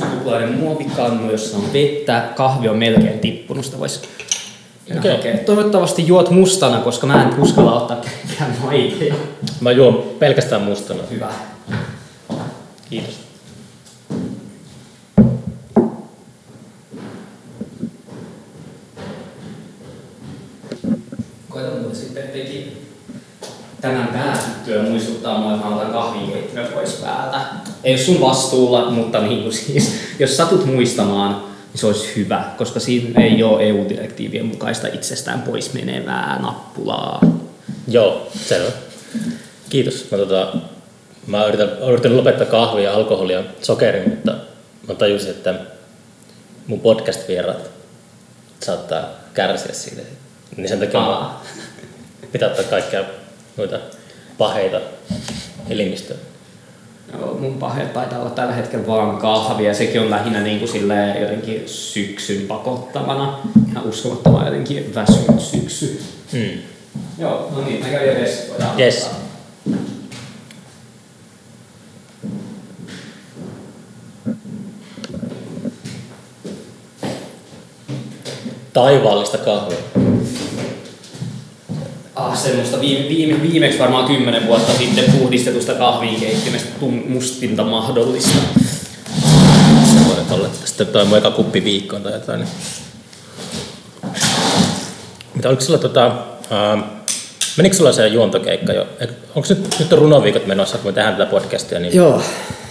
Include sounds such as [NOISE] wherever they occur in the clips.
60-luklainen muovikannu, jossa on vettä, kahvi on melkein tippunut, sitä voisi Okei. okay. Toivottavasti juot mustana, koska mä en uskalla ottaa kenenkään maiteja. Mä juon pelkästään mustana. Hyvä. Kiitos. Koita mulle sitten teki tänään päätyttyä muistuttaa mua, että mä otan kahvinkeittimen pois päältä. Ei ole sun vastuulla, mutta niin kuin siis, jos satut muistamaan, niin se olisi hyvä, koska siinä ei ole EU-direktiivien mukaista itsestään pois menevää nappulaa. Joo, selvä. Kiitos. Mä, tota, mä yritän, yritän lopettaa kahvia, alkoholia, sokerin, mutta mä tajusin, että mun podcast-vieraat saattaa kärsiä siitä. Niin sen takia mä pitää ottaa kaikkia noita paheita elimistöä. Joo, mun paheet taitaa olla tällä hetkellä vaan kahvia ja sekin on lähinnä niin kuin silleen jotenkin syksyn pakottamana. Ihan uskomattoman jotenkin väsynyt syksy. Mm. Joo, no niin, mä käyn edes. voidaan Yes. Taivaallista kahvia. Ah, semmoista viime, viime, viimeksi varmaan kymmenen vuotta sitten puhdistetusta kahvinkeittimestä tum- mustinta mahdollista. Se voi olla. Sitten toi mun eka kuppi viikkoon tai jotain. Mitä oliko sulla tota, ää, menikö sulla se juontokeikka jo? Onko nyt, nyt on runoviikot menossa, kun me tehdään tätä podcastia, niin Joo.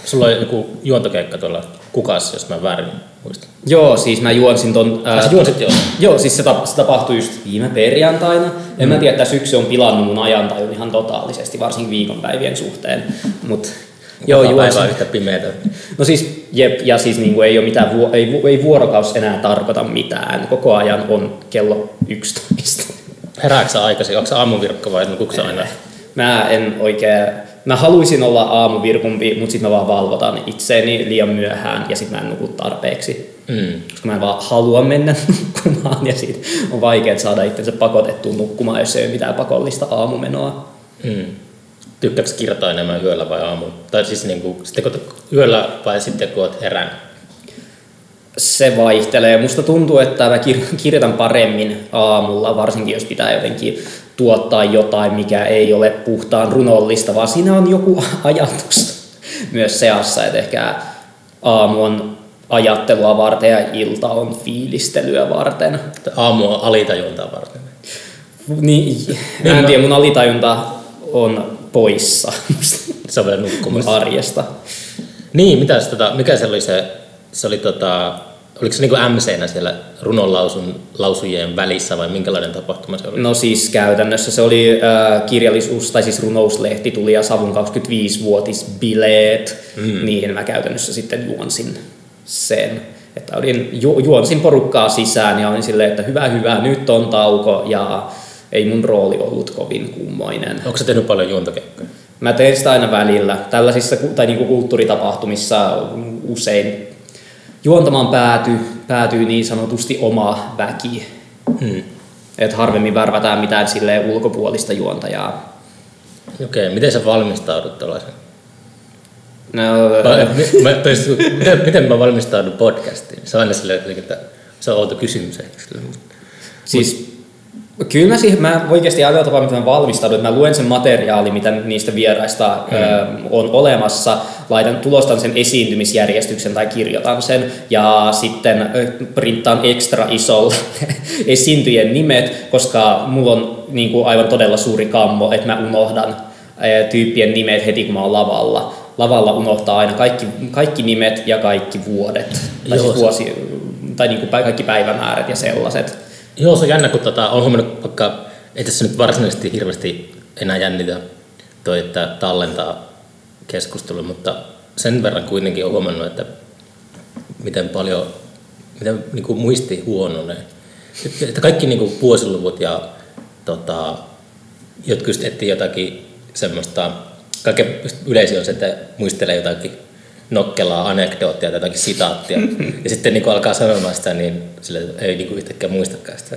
sulla on joku juontokeikka tuolla kukas, jos mä väärin muistan. Joo, siis mä juonsin ton... Ai sä juonsit jo? Joo, siis se, tap, se tapahtui just viime perjantaina. En mä tiedä, että syksy on pilannut mun ajantajun ihan totaalisesti, varsinkin viikonpäivien suhteen. Mut, joo, Joka päivä yhtä pimeätä. No siis, jep, ja siis niinku ei, ole mitään, ei, ei vuorokaus enää tarkoita mitään. Koko ajan on kello 11. Herääkö sä aikaisin? Onko aamuvirkko vai nukuuko sä aina? [LAUGHS] Mä en oikein, mä haluaisin olla aamuvirkumpi, mutta sitten mä vaan valvotan itseäni liian myöhään ja sitten mä en nuku tarpeeksi. Mm. Koska mä en vaan halua mennä [LAUGHS] nukkumaan ja siitä on vaikea saada itsensä pakotettua nukkumaan, jos ei ole mitään pakollista aamumenoa. Mm. Tykkääkö kirjoittaa enemmän yöllä vai aamulla? Tai siis niinku, sitten kun yöllä vai sitten kun oot herännyt? Se vaihtelee. Musta tuntuu, että mä kir- kirjoitan paremmin aamulla, varsinkin jos pitää jotenkin tuottaa jotain, mikä ei ole puhtaan runollista, vaan siinä on joku [LAUGHS] ajatus myös seassa, että ehkä aamu on ajattelua varten ja ilta on fiilistelyä varten. Aamu on alitajuntaa varten. Niin, mä en tiedä, mun alitajunta on poissa Se on vielä nukkumassa. arjesta. Niin, mitäs, tota, mikä se oli se, se oli tota, oliko se niinku MC-nä siellä runonlausun lausujien välissä vai minkälainen tapahtuma se oli? No siis käytännössä se oli äh, kirjallisuus, tai siis runouslehti tuli ja Savun 25-vuotisbileet, mm. niihin mä käytännössä sitten juonsin sen. Että olin, ju, juonsin porukkaa sisään ja olin silleen, että hyvä hyvä, nyt on tauko ja ei mun rooli ollut kovin kummoinen. Onko se tehnyt paljon juontokeikkoja? Mä teen sitä aina välillä. Tällaisissa tai niinku kulttuuritapahtumissa usein juontamaan päätyy, päätyy niin sanotusti oma väki. Hmm. Että harvemmin värvätään mitään silleen ulkopuolista juontajaa. Okei, okay, miten sä valmistaudut tuollaisen? No, Mä, mä, tai siis, miten, miten mä valmistaudun podcastiin? Se on aina silleen, että se on outo kysymys ehkä siis kyllä mä, siihen, mä oikeasti ainoa tapa, mitä mä valmistaudun, että mä luen sen materiaali, mitä niistä vieraista mm. ö, on olemassa, laitan, tulostan sen esiintymisjärjestyksen tai kirjoitan sen ja sitten printtaan ekstra isolla [LAUGHS] esiintyjien nimet, koska mulla on niin kuin aivan todella suuri kammo, että mä unohdan ö, tyyppien nimet heti kun mä oon lavalla. Lavalla unohtaa aina kaikki, kaikki nimet ja kaikki vuodet, tai, Joo, siis vuosi, tai niin kuin kaikki päivämäärät ja sellaiset. Joo, se on jännä, kun tota, on huomannut, vaikka ei tässä nyt varsinaisesti hirveästi enää jännitä toi, että tallentaa keskustelua, mutta sen verran kuitenkin on huomannut, että miten paljon, miten niin kuin muisti huononee. Että- kaikki niin kuin vuosiluvut ja tota, jotkut etsii jotakin semmoista, kaikkein yleisin on se, että muistelee jotakin nokkelaa anekdoottia tai jotakin sitaattia. ja sitten niin alkaa sanomaan sitä, niin sille ei niin yhtäkkiä muistakaan sitä.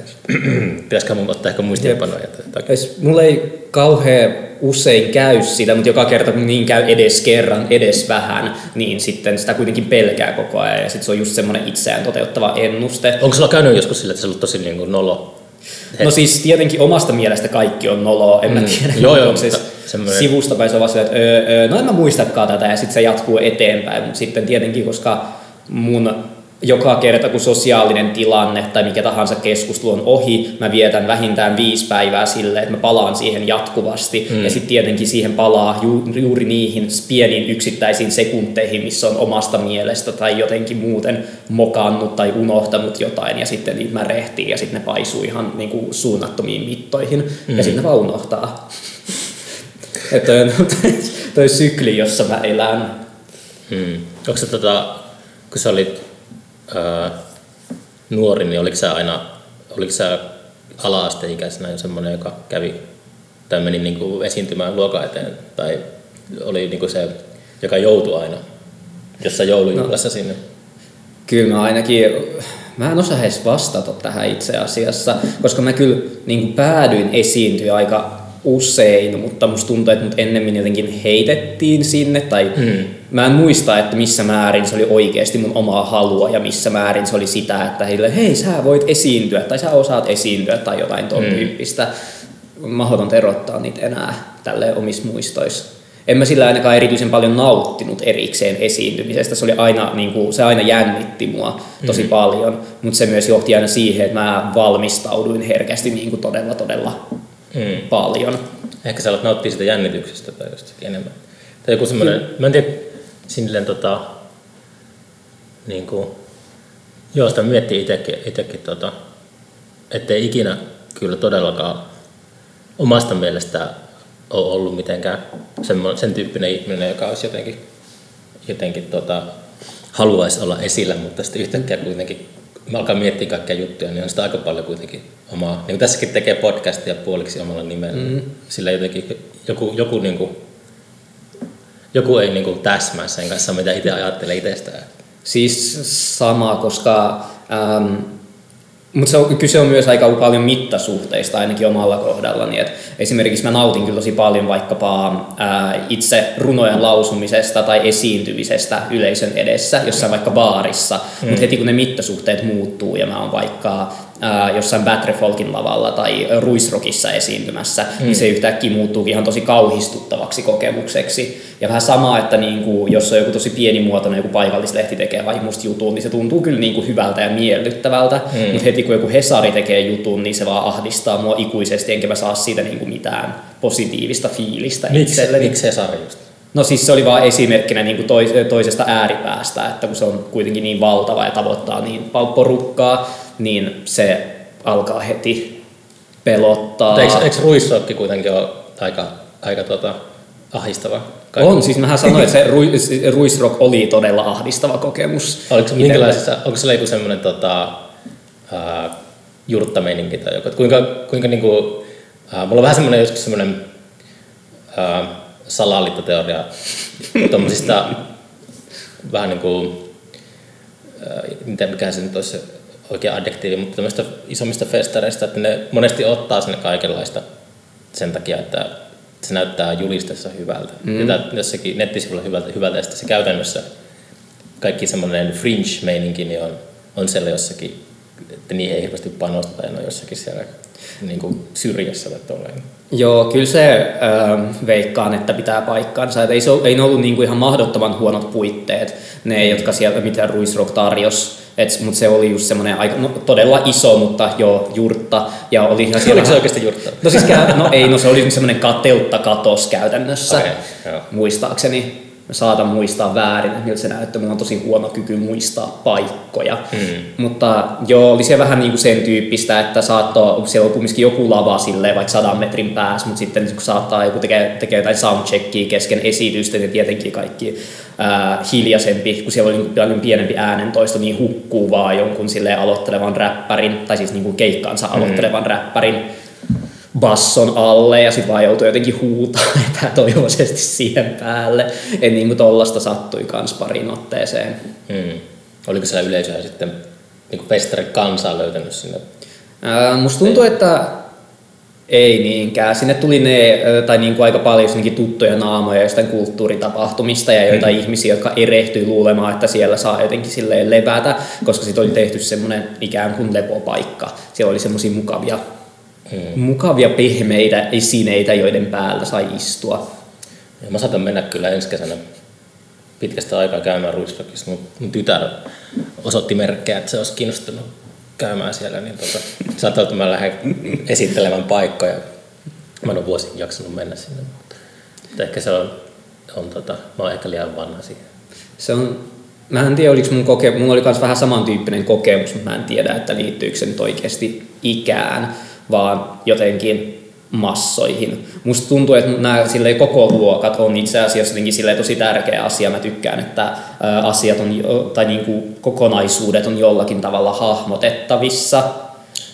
Pitäisikö mun ottaa ehkä muistiinpanoja tai jotakin. Ees, mulla ei kauhean usein käy sitä, mutta joka kerta kun niin käy edes kerran, edes vähän, niin sitten sitä kuitenkin pelkää koko ajan ja sitten se on just semmoinen itseään toteuttava ennuste. Onko sulla käynyt joskus sillä, että se on ollut tosi niin kuin nolo? No siis tietenkin omasta mielestä kaikki on noloa, en mä Mm. tiedä. Joo, joo, mutta semmoinen- sivusta päin se on vaan että öö, öö, no en mä muistakaan tätä ja sitten se jatkuu eteenpäin, mutta sitten tietenkin, koska mun joka kerta kun sosiaalinen tilanne tai mikä tahansa keskustelu on ohi, mä vietän vähintään viisi päivää sille, että mä palaan siihen jatkuvasti mm. ja sitten tietenkin siihen palaa ju, juuri niihin pieniin yksittäisiin sekunteihin, missä on omasta mielestä tai jotenkin muuten mokannut tai unohtanut jotain ja sitten niitä märehtii ja sitten ne paisuu ihan niin kuin suunnattomiin mittoihin mm. ja sitten ne vaan unohtaa. Että toi on [LAUGHS] toi sykli, jossa mä elän. Hmm. Onko se tota, kun sä olit ää, nuori, niin oliko sä aina, oliko sä ala-asteikäisenä jo semmoinen, joka kävi tai meni niin kuin esiintymään luokan eteen, tai oli niin kuin se, joka joutui aina jossain joulujuhlassa no. sinne? Kyllä mä ainakin, mä en osaa edes vastata tähän itse asiassa, koska mä kyllä niin kuin päädyin esiintyä aika usein, mutta musta tuntuu, että mut ennemmin jotenkin heitettiin sinne, tai mm. mä en muista, että missä määrin se oli oikeasti mun omaa halua, ja missä määrin se oli sitä, että heille, hei sä voit esiintyä, tai sä osaat esiintyä, tai jotain ton mm. tyyppistä. Mahdoton erottaa niitä enää tälle omissa muistoissa. En mä sillä ainakaan erityisen paljon nauttinut erikseen esiintymisestä. Se, oli aina, niin kuin, se aina jännitti mua tosi mm. paljon, mutta se myös johti aina siihen, että mä valmistauduin herkästi niin kuin todella, todella mm. paljon. Ehkä sä alat nauttia sitä jännityksestä tai jostakin enemmän. Tai joku semmoinen, mm. mä en tiedä, silleen tota, niin kuin, joo, sitä miettii itsekin, itsekin tota, ettei ikinä kyllä todellakaan omasta mielestä ole ollut mitenkään semmo, sen tyyppinen ihminen, joka olisi jotenkin, jotenkin tota, haluaisi olla esillä, mutta sitten yhtäkkiä kuitenkin mä alkaa miettiä kaikkia juttuja, niin on sitä aika paljon kuitenkin omaa. Niin kuin tässäkin tekee podcastia puoliksi omalla nimellä. Mm. Sillä jotenkin joku, joku, niin kuin, joku ei niin kuin täsmää sen kanssa, mitä itse ajattelee itsestään. Siis sama, koska ähm, mutta se on, kyse on myös aika paljon mittasuhteista ainakin omalla kohdallani. Et esimerkiksi mä nautin kyllä tosi paljon vaikkapa ää, itse runojen lausumisesta tai esiintymisestä yleisön edessä jossain vaikka baarissa. Mm. Mutta heti kun ne mittasuhteet muuttuu ja mä oon vaikka jossain Batrefolkin lavalla tai Ruisrockissa esiintymässä, mm. niin se yhtäkkiä muuttuu ihan tosi kauhistuttavaksi kokemukseksi. Ja vähän sama, että niinku, jos on joku tosi pienimuotoinen joku paikallislehti tekee vaikka musta jutun, niin se tuntuu kyllä niinku hyvältä ja miellyttävältä. Mm. Mutta heti kun joku Hesari tekee jutun, niin se vaan ahdistaa mua ikuisesti, enkä mä saa siitä niinku mitään positiivista fiilistä Miksi, itselleni. miksi Hesari just? No siis se oli vaan esimerkkinä niin kuin tois, toisesta ääripäästä, että kun se on kuitenkin niin valtava ja tavoittaa niin porukkaa, niin se alkaa heti pelottaa. Eikö, eikö ruissokki kuitenkin ole aika, aika tota, ahistava? Kaikki. On, siis mähän sanoin, että se Ru- Ruisrock oli todella ahdistava kokemus. Oliko se minkälaisessa, onko se joku semmoinen tota, jurttameininki tai joku, kuinka, kuinka niinku, uh, mulla on vähän semmoinen joskus semmoinen salaliittoteoria tuommoisista [LAUGHS] vähän niin kuin, miten mikä se nyt olisi se oikea adjektiivi, mutta tämmöistä isommista festareista, että ne monesti ottaa sinne kaikenlaista sen takia, että se näyttää julistessa hyvältä. Mm. Ja jossakin nettisivulla hyvältä, hyvältä ja sitten se käytännössä kaikki semmoinen fringe-meininki niin on, on siellä jossakin, että niihin ei hirveästi panosteta ja ne on jossakin siellä niin kuin syrjässä tai tolleen. Joo, kyllä se äh, veikkaan, että pitää paikkaansa. Et ei, se, ei ne ollut niinku ihan mahdottoman huonot puitteet, ne, jotka siellä, mitä Ruisrock tarjosi. Mutta se oli just semmoinen aika, no, todella iso, mutta joo, jurtta. Ja oli ihan siellä Oliko se oikeasti jurtta? No siis, no ei, no se oli semmoinen kateutta katos käytännössä, joo. muistaakseni. Mä saatan muistaa väärin, miltä se näyttää. Mulla on tosi huono kyky muistaa paikkoja. Mm. Mutta joo, oli se vähän niin kuin sen tyyppistä, että saattoi, siellä on kumminkin joku lava silleen vaikka sadan metrin päässä, mutta sitten kun saattaa joku tekee, tekee jotain soundcheckia kesken esitystä, niin tietenkin kaikki ää, hiljaisempi, kun siellä oli niin paljon pienempi äänentoisto, niin hukkuu vaan jonkun silleen aloittelevan räppärin, tai siis niin kuin keikkaansa aloittelevan mm. räppärin basson alle ja sitten vaan joutui jotenkin huutaa [LAUGHS] epätoivoisesti siihen päälle. Et niin kuin tollasta sattui kans pariin otteeseen. Mm. Oliko siellä yleisöä sitten niin kuin festari kansaa löytänyt sinne? Ää, musta tuntuu, että Ei niinkään. Sinne tuli ne, tai niin kuin aika paljon tuttuja naamoja jostain kulttuuritapahtumista ja joita mm. ihmisiä, jotka erehtyi luulemaan, että siellä saa jotenkin silleen levätä, koska siitä oli tehty semmoinen ikään kuin lepopaikka. Siellä oli semmoisia mukavia, mm. mukavia pehmeitä esineitä, joiden päällä sai istua. Ja mä saatan mennä kyllä ensi kesänä pitkästä aikaa käymään Ruisrockissa. Mun, mun tytär osoitti merkkejä, että se olisi kiinnostunut käymään siellä, niin tota, saattaa, että mä lähden esittelemään paikkoja. Mä en ole vuosi jaksanut mennä sinne, mutta, mutta ehkä se on, on tota, mä oon ehkä liian vanha siihen. Se on, mä en tiedä, oliko mun kokemus, mulla oli myös vähän samantyyppinen kokemus, mutta mä en tiedä, että liittyykö se nyt oikeasti ikään, vaan jotenkin massoihin. Musta tuntuu, että nämä sille koko luokat on itse asiassa jotenkin tosi tärkeä asia. Mä tykkään, että asiat on, tai niin kuin kokonaisuudet on jollakin tavalla hahmotettavissa.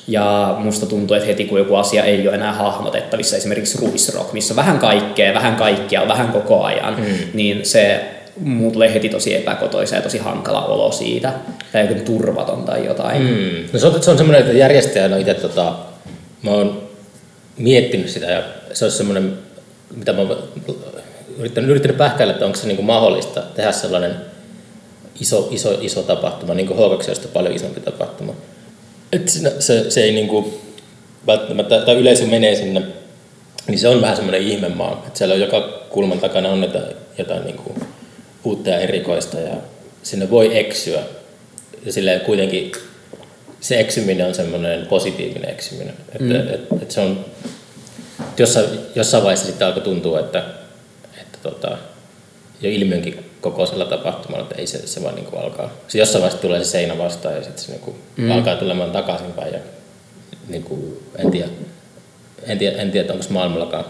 Ja musta tuntuu, että heti kun joku asia ei ole enää hahmotettavissa, esimerkiksi ruisrock, missä on vähän kaikkea, vähän kaikkea, vähän koko ajan, mm. niin se muut tulee heti tosi epäkotoisa ja tosi hankala olo siitä, tai joku turvaton tai jotain. Mm. No se on, se on semmoinen, että järjestäjänä itse tota, mä oon miettinyt sitä ja se olisi semmoinen, mitä mä yrittänyt, yrittänyt pähkäillä, että onko se niin mahdollista tehdä sellainen iso, iso, iso tapahtuma, niin kuin H2 paljon isompi tapahtuma. Että se, se ei niin kuin välttämättä, tai yleisö menee sinne, niin se on vähän semmoinen ihmemaa, että siellä on joka kulman takana on jotain, jotain niin kuin uutta ja erikoista ja sinne voi eksyä. Ja sille kuitenkin se eksyminen on semmoinen positiivinen eksyminen. Että, mm. et, et se on, jossain, jossain vaiheessa sitten alkoi tuntua, että, että tota, jo ilmiönkin kokoisella tapahtumalla, että ei se, se vaan niin kuin alkaa. Sitten jossain vaiheessa tulee se seinä vastaan ja sitten se niin kuin mm. alkaa tulemaan takaisinpäin. Ja, niin kuin, en tiedä, en tiedä, en tiedä onko maailmallakaan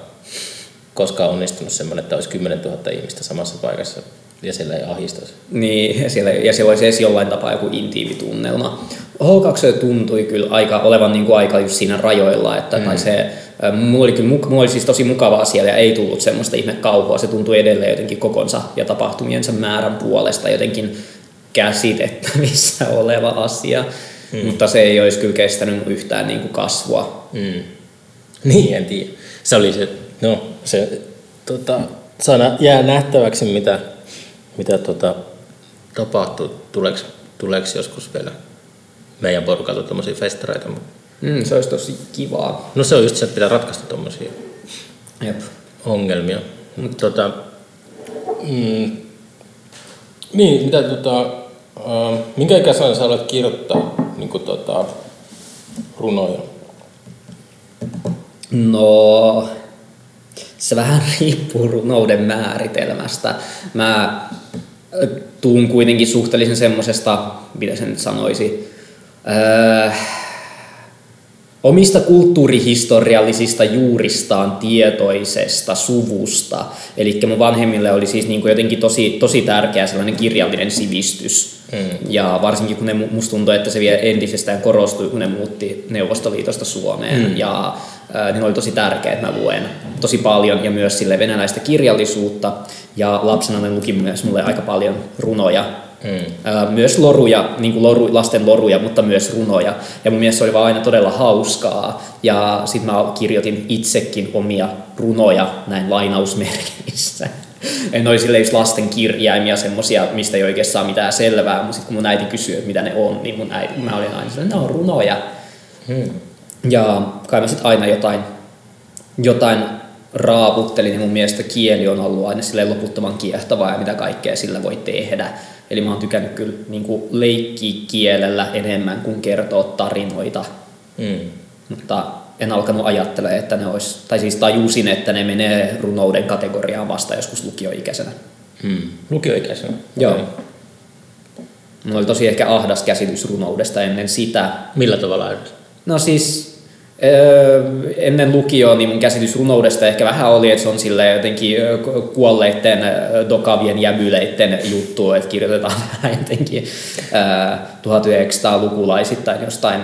koskaan onnistunut semmoinen, että olisi 10 000 ihmistä samassa paikassa ja siellä ei ahdistaisi. Niin, ja siellä, ja siellä olisi edes jollain tapaa joku intiimitunnelma. H2 tuntui kyllä aika, olevan niin kuin aika just siinä rajoilla, että mm. tai se, mulla oli, kyllä, mulla oli siis tosi mukavaa siellä ja ei tullut semmoista ihme kauhua, se tuntui edelleen jotenkin kokonsa ja tapahtumiensa määrän puolesta jotenkin käsitettävissä [LAUGHS] oleva asia, mm. mutta se ei olisi kyllä kestänyt yhtään niin kuin kasvua. Mm. Niin, en tiedä. Se oli se, no se tota, sana jää nähtäväksi, mitä mitä tota, tapahtuu? Tuleeko, tuleeko joskus vielä meidän porukalta tuommoisia festareita? Mm, se olisi tosi kivaa. No se on just se, että pitää ratkaista tuommoisia ongelmia. Mut, tota, mm, niin, mitä tota, äh, minkä ikäisenä sä olet kirjoittaa niin kuin, tota, runoja? No, se vähän riippuu runouden määritelmästä. Mä tuun kuitenkin suhteellisen semmoisesta, mitä sen nyt sanoisi, öö, omista kulttuurihistoriallisista juuristaan tietoisesta suvusta. Eli mun vanhemmille oli siis niin kuin jotenkin tosi, tosi tärkeä sellainen kirjallinen sivistys. Mm. Ja varsinkin kun ne, musta tuntuu, että se vielä entisestään korostui, kun ne muutti Neuvostoliitosta Suomeen. Mm. Ja äh, niin oli tosi tärkeää, että mä luen tosi paljon ja myös sille venäläistä kirjallisuutta. Ja lapsena ne luki myös mulle aika paljon runoja Mm. Myös loruja, niin kuin loru, lasten loruja, mutta myös runoja. Ja mun mielestä se oli vaan aina todella hauskaa. Ja sitten mä kirjoitin itsekin omia runoja näin lainausmerkeissä. [LAUGHS] En olisi silleen lasten kirjaimia, semmosia, mistä ei oikein saa mitään selvää, mutta sitten kun mun äiti kysyy, että mitä ne on, niin mun äiti, mä olin aina silleen, ne on runoja. Mm. Ja kai mä sitten aina jotain, jotain raaputtelin ja mun mielestä kieli on ollut aina silleen loputtoman kiehtovaa ja mitä kaikkea sillä voi tehdä. Eli mä oon tykännyt kyllä niin kuin leikkiä kielellä enemmän kuin kertoa tarinoita. Mm. Mutta en alkanut ajattelemaan, että ne olisi, tai siis tajusin, että ne menee runouden kategoriaan vasta joskus lukioikäisenä. Mm. Lukioikäisenä? Joo. Okay. Mulla oli tosi ehkä ahdas käsitys runoudesta ennen sitä. Millä tavalla? No siis ennen lukioa niin mun käsitys runoudesta ehkä vähän oli, että se on sille jotenkin kuolleiden dokavien jäbyleiden juttu, että kirjoitetaan [LAUGHS] vähän jotenkin 1900-lukulaisittain jostain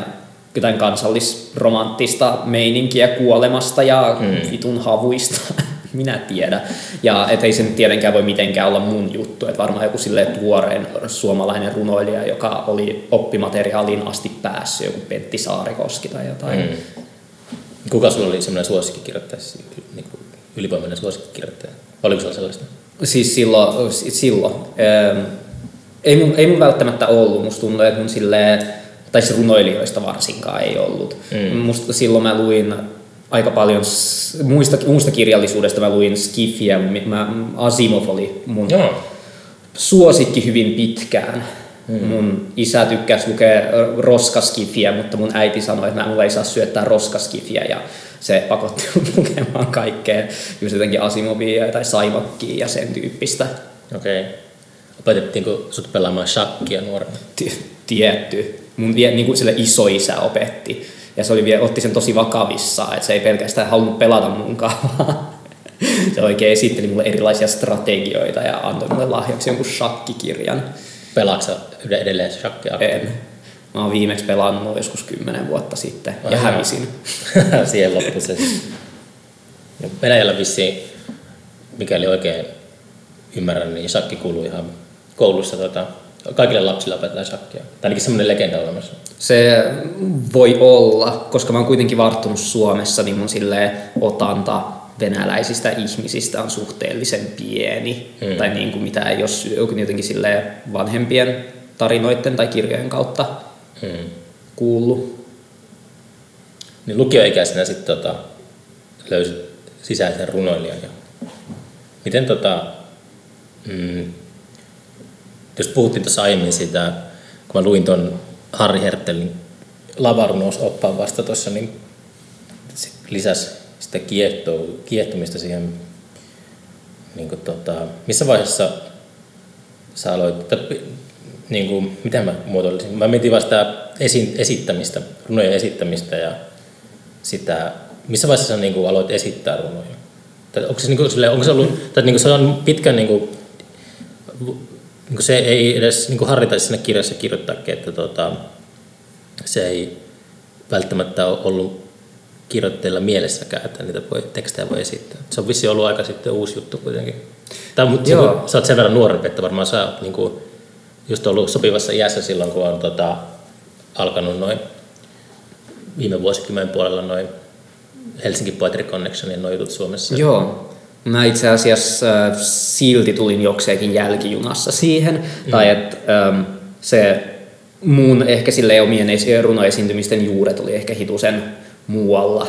jotain kansallisromanttista meininkiä kuolemasta ja mm. vitun havuista. [LAUGHS] Minä tiedän. Ja et ei se nyt tietenkään voi mitenkään olla mun juttu. Että varmaan joku silleen tuoreen suomalainen runoilija, joka oli oppimateriaaliin asti päässyt, joku Pentti Saarikoski tai jotain. Mm Kuka sulla oli semmoinen suosikkikirjoittaja, siis niin kuin ylivoimainen suosikkikirjoittaja? Oliko sulla sellaista? Siis silloin, silloin. Ähm, ei, mun, ei mun välttämättä ollut. Musta tuntuu, että mun silleen, tai siis runoilijoista varsinkaan ei ollut. Mm. Musta silloin mä luin aika paljon muista, muusta kirjallisuudesta. Mä luin Skifiä, mä, Asimov oli mun Joo. suosikki hyvin pitkään. Mm. Mun isä tykkäsi lukea roskaskifiä, mutta mun äiti sanoi, että mä mulla ei saa syöttää roskaskifiä ja se pakotti [LAUGHS] lukemaan kaikkea, just jotenkin Asimovia tai Saimakkia ja sen tyyppistä. Okei. Okay. Opetettiinko sut pelaamaan shakkia nuorena? Ti- Tietty. Mun vie, niin kuin sille isoisä opetti. Ja se oli vielä, otti sen tosi vakavissaan, että se ei pelkästään halunnut pelata munkaan, [LAUGHS] se oikein esitteli mulle erilaisia strategioita ja antoi mulle lahjaksi jonkun shakkikirjan. Pelaatko sä edelleen shakkia? En. Mä oon viimeksi pelannut joskus kymmenen vuotta sitten ja Ai hävisin. [LAUGHS] Siihen loppui se. Ja Venäjällä vissiin, mikäli oikein ymmärrän, niin shakki kuuluu ihan koulussa. Tota, kaikille lapsille opetetaan shakkia. Tai ainakin semmoinen legenda olemassa. Se voi olla, koska mä oon kuitenkin varttunut Suomessa, niin mun sille otanta venäläisistä ihmisistä on suhteellisen pieni. Mm. Tai niin kuin mitä ole jotenkin sille vanhempien tarinoiden tai kirjojen kautta Hmm. kuullut. Niin lukioikäisenä sitten tota, löysit sisäisen runoilijan. Ja miten tota, mm, jos puhuttiin tuossa aiemmin siitä, kun mä luin ton Harri Hertelin lavarunousoppaan vasta tuossa, niin se lisäsi sitä kiehtoa, kiehtomista siihen, niin kuin tota, missä vaiheessa sä aloit, niin kuin, miten mä muotoilisin, mä mietin vaan sitä esi, esittämistä, runojen esittämistä ja sitä, missä vaiheessa sä niin kuin, aloit esittää runoja? Tai onko se, niin kuin, onko se ollut, tai niin kuin, se on pitkän niin kuin, niin kuin se ei edes niin kuin harrita sinne kirjassa kirjoittaakin, että tota, se ei välttämättä ole ollut kirjoittajilla mielessäkään, että niitä voi, tekstejä voi esittää. Se on vissi ollut aika sitten uusi juttu kuitenkin. Tai, mutta Joo. sä, sä oot sen verran nuorempi, että varmaan sä oot niin kuin, just ollut sopivassa iässä silloin, kun on tota, alkanut noin viime vuosikymmenen puolella noin Helsinki Poetry Connectionin noin jutut Suomessa. Joo. Mä itse asiassa äh, silti tulin jokseenkin jälkijunassa siihen. Mm. Tai että ähm, se mun ehkä sille omien esi- runoesiintymisten juuret oli ehkä hitusen muualla.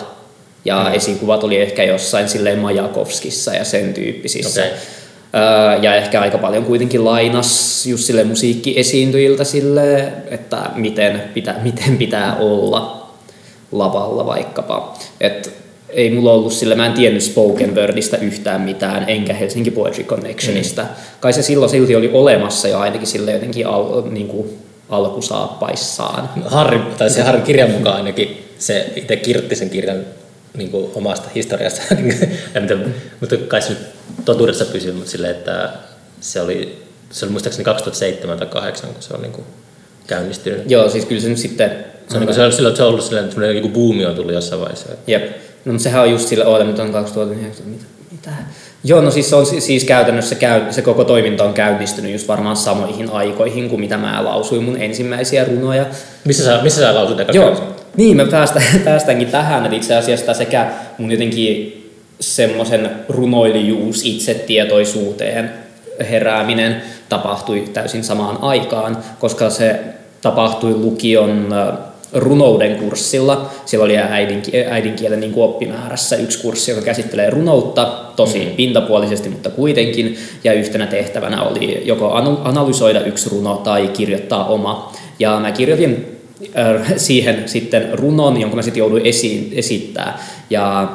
Ja mm. esikuvat oli ehkä jossain silleen Majakovskissa ja sen tyyppisissä. Okei. Ja ehkä aika paljon kuitenkin lainas just sille musiikkiesiintyjiltä sille, että miten pitää, [LAUGHS] miten pitää olla lavalla vaikkapa. Et ei mulla ollut sille, mä en tiennyt spoken wordista yhtään mitään, enkä Helsinki Poetry Connectionista. Mm. Kai se silloin silti oli olemassa jo ainakin sille jotenkin al, niin kuin alkusaappaissaan. Harri, tai se Harrin kirjan mukaan ainakin se itse kirjoitti sen kirjan niin kuin omasta historiasta, [LAUGHS] mitä- mutta kai se nyt totuudessa pysyy, mutta silleen, että se oli, se oli muistaakseni 2007 tai 2008, kun se on niin kuin käynnistynyt. Joo, siis kyllä se nyt sitten... Se on, niin kuin, se on, silloin, se on ollut sellainen, että joku buumi on tullut jossain vaiheessa. Jep. No, mutta sehän on just sillä, oota, nyt on 2009, mitä? mitä? Joo, no siis se on si- siis käytännössä käy, se koko toiminta on käynnistynyt just varmaan samoihin aikoihin kuin mitä mä lausuin mun ensimmäisiä runoja. Missä sä, missä sä lausut eka Joo, niin me päästään, [LAUGHS] päästäänkin tähän, että itse asiassa sekä mun jotenkin semmoisen runoilijuus itsetietoisuuteen herääminen tapahtui täysin samaan aikaan, koska se tapahtui lukion runouden kurssilla. Siellä oli äidinki- äidinkielen niin oppimäärässä yksi kurssi, joka käsittelee runoutta, tosi mm. pintapuolisesti, mutta kuitenkin. Ja yhtenä tehtävänä oli joko analysoida yksi runo tai kirjoittaa oma. Ja mä kirjoitin siihen sitten runon, jonka mä sitten jouduin esiin, esittää. Ja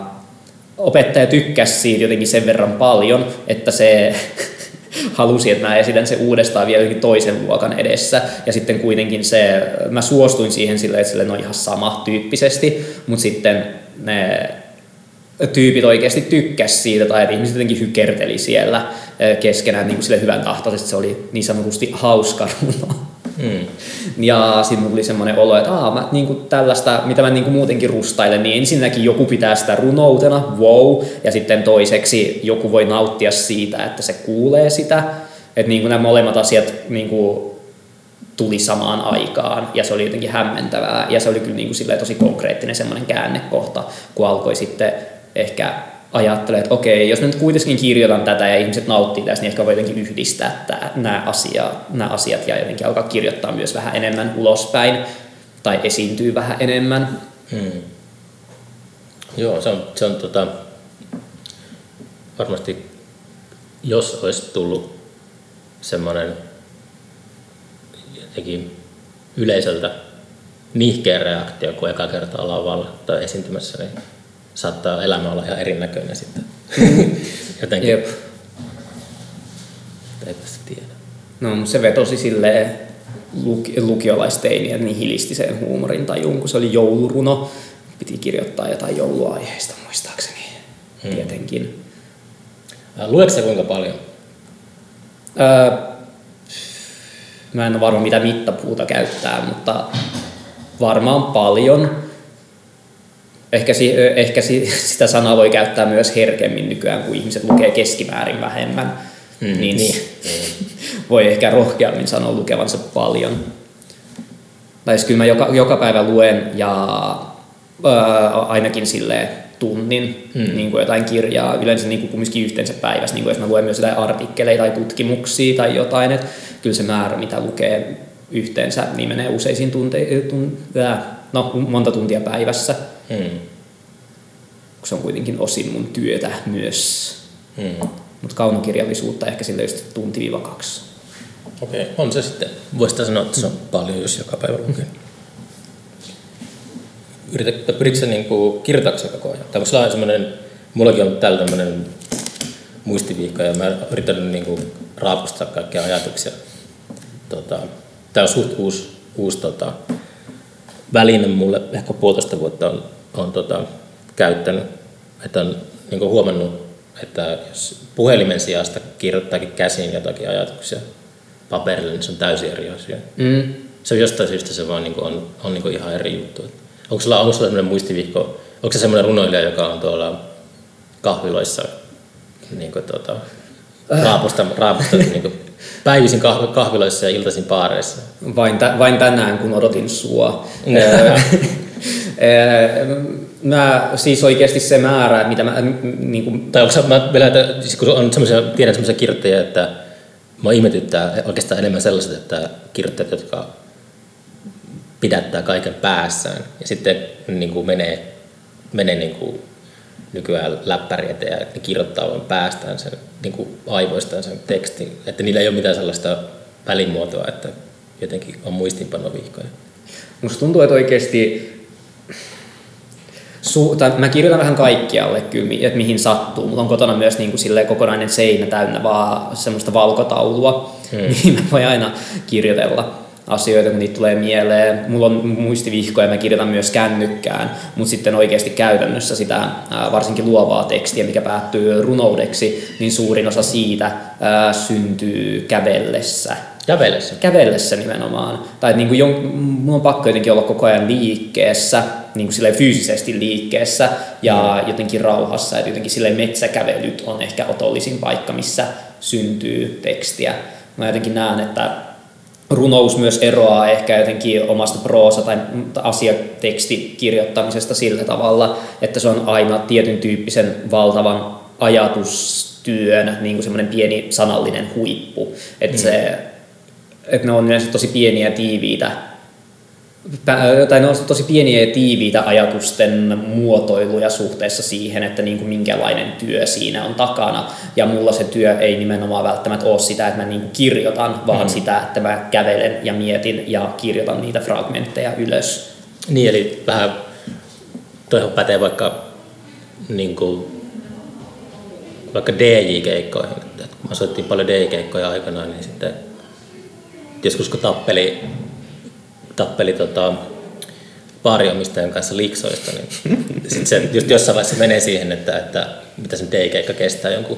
opettaja tykkäsi siitä jotenkin sen verran paljon, että se [LAUGHS] halusi, että mä esitän se uudestaan vielä jotenkin toisen luokan edessä. Ja sitten kuitenkin se, mä suostuin siihen silleen, että sille on ihan sama tyyppisesti, mutta sitten ne tyypit oikeasti tykkäs siitä tai että ihmiset jotenkin hykerteli siellä keskenään niin kuin sille hyvän tahtoisesti. Se oli niin sanotusti hauska runo. Ja sitten tuli semmoinen olo, että Aa, mä niinku tällaista, mitä mä niinku muutenkin rustailen, niin ensinnäkin joku pitää sitä runoutena, wow, ja sitten toiseksi joku voi nauttia siitä, että se kuulee sitä. Että niinku nämä molemmat asiat niinku tuli samaan aikaan. Ja se oli jotenkin hämmentävää. Ja se oli kyllä niin kuin tosi konkreettinen semmoinen käännekohta, kun alkoi sitten ehkä ajattelee, että okei, jos mä nyt kuitenkin kirjoitan tätä ja ihmiset nauttii tästä, niin ehkä voi jotenkin yhdistää tämä, nämä, asiat, nämä asiat ja jotenkin alkaa kirjoittaa myös vähän enemmän ulospäin tai esiintyy vähän enemmän. Hmm. Joo, se on, se on tota, varmasti, jos olisi tullut semmoinen jotenkin yleisöltä nihkeä reaktio, kun eka kertaa lavalla tai esiintymässä, niin saattaa elämä olla ihan erinäköinen sitten. [LAUGHS] Jotenkin. Jep. Eipä sitä tiedä. No, se vetosi silleen luk- lukiolaisteinien nihilistiseen huumorin tajuun, kun se oli jouluruno. Piti kirjoittaa jotain jouluaiheista muistaakseni, hmm. tietenkin. Luetko kuinka paljon? Öö, mä en ole varma mitä mittapuuta käyttää, mutta varmaan paljon. Ehkä, si, ehkä si, [LAUGHS] sitä sanaa voi käyttää myös herkemmin nykyään, kun ihmiset lukee keskimäärin vähemmän. Mm, niin, niin. [LAUGHS] voi ehkä rohkeammin sanoa lukevansa paljon. Tai siis kyllä mä joka, joka päivä luen ja ää, ainakin sille tunnin mm. niin kuin jotain kirjaa, yleensä niin kuin kumminkin yhteensä päivässä, niin kuin jos mä luen myös jotain artikkeleita tai tutkimuksia tai jotain, että kyllä se määrä, mitä lukee yhteensä, niin menee useisiin tunte- tun- no, monta tuntia päivässä. Hmm. Se on kuitenkin osin mun työtä myös. Hmm. Mutta kaunokirjallisuutta ehkä sille just tunti-kaksi. Okei, okay. on se sitten. Voisi sanoa, että se on paljon, jos joka päivä lukee. Yritätkö, pyritkö sä niinku kirjoitatko koko ajan? Tai onko semmoinen, mullakin on täällä tämmöinen muistiviikko ja mä yritän niinku raapustaa kaikkia ajatuksia. Tota, Tämä on suht uusi, uusi tota, väline mulle, ehkä puolitoista vuotta on, on tota, käyttänyt. Että on niin huomannut, että jos puhelimen sijasta kirjoittaakin käsiin jotakin ajatuksia paperille, niin se on täysin eri asia. Mm. Se on jostain syystä se vaan niin on, on niin ihan eri juttu. Onko sulla, onko sulla sellainen muistiviikko, onko se sellainen runoilija, joka on tuolla kahviloissa niin kuin, tuota, raapusta, raapusta [LAUGHS] niin kuin, päivisin kahviloissa ja iltaisin baareissa? Vain, tä, vain tänään, kun odotin sua. [LAUGHS] mä, siis oikeasti se määrä, mitä mä... Niin kuin... Tai onko mä vielä, siis kun on semmoisia, tiedän semmoisia kirjoittajia, että mä ihmetyttää oikeastaan enemmän sellaiset, että kirjoittajat, jotka pidättää kaiken päässään ja sitten niin kuin menee, menee niin kuin nykyään läppäri eteen ja ne kirjoittaa vain päästään sen niin kuin aivoistaan sen tekstin. Että niillä ei ole mitään sellaista välimuotoa, että jotenkin on muistinpanovihkoja. Musta tuntuu, että oikeasti su, tai mä kirjoitan vähän kaikkialle kyllä, että mihin sattuu. mutta on kotona myös niin kuin kokonainen seinä täynnä vaan semmoista valkotaulua, hmm. mihin mä voin aina kirjoitella asioita, kun niitä tulee mieleen. Mulla on muistivihkoja, mä kirjoitan myös kännykkään, mutta sitten oikeasti käytännössä sitä varsinkin luovaa tekstiä, mikä päättyy runoudeksi, niin suurin osa siitä syntyy kävellessä. Kävellessä? Kävellessä nimenomaan. Tai niin kuin jon, mulla on pakko jotenkin olla koko ajan liikkeessä, niin kuin fyysisesti liikkeessä ja mm. jotenkin rauhassa. Että jotenkin silleen metsäkävelyt on ehkä otollisin paikka, missä syntyy tekstiä. Mä jotenkin näen, että runous myös eroaa ehkä jotenkin omasta proosa- tai asiatekstikirjoittamisesta sillä tavalla, että se on aina tietyn tyyppisen valtavan ajatustyön niin kuin semmoinen pieni sanallinen huippu. Että, mm. se, että ne on yleensä tosi pieniä tiiviitä tai ne on tosi pieniä ja tiiviitä ajatusten muotoiluja suhteessa siihen, että niin kuin minkälainen työ siinä on takana. Ja mulla se työ ei nimenomaan välttämättä ole sitä, että mä niin kuin kirjoitan, vaan mm. sitä, että mä kävelen ja mietin ja kirjoitan niitä fragmentteja ylös. Niin, eli vähän toihan pätee vaikka niin kuin, vaikka DJ-keikkoihin. kun mä soittiin paljon DJ-keikkoja aikanaan, niin sitten joskus kun tappeli tappeli tota, baariomistajan kanssa liksoista, niin sit se just jossain vaiheessa menee siihen, että, että mitä sen teikeikka kestää jonkun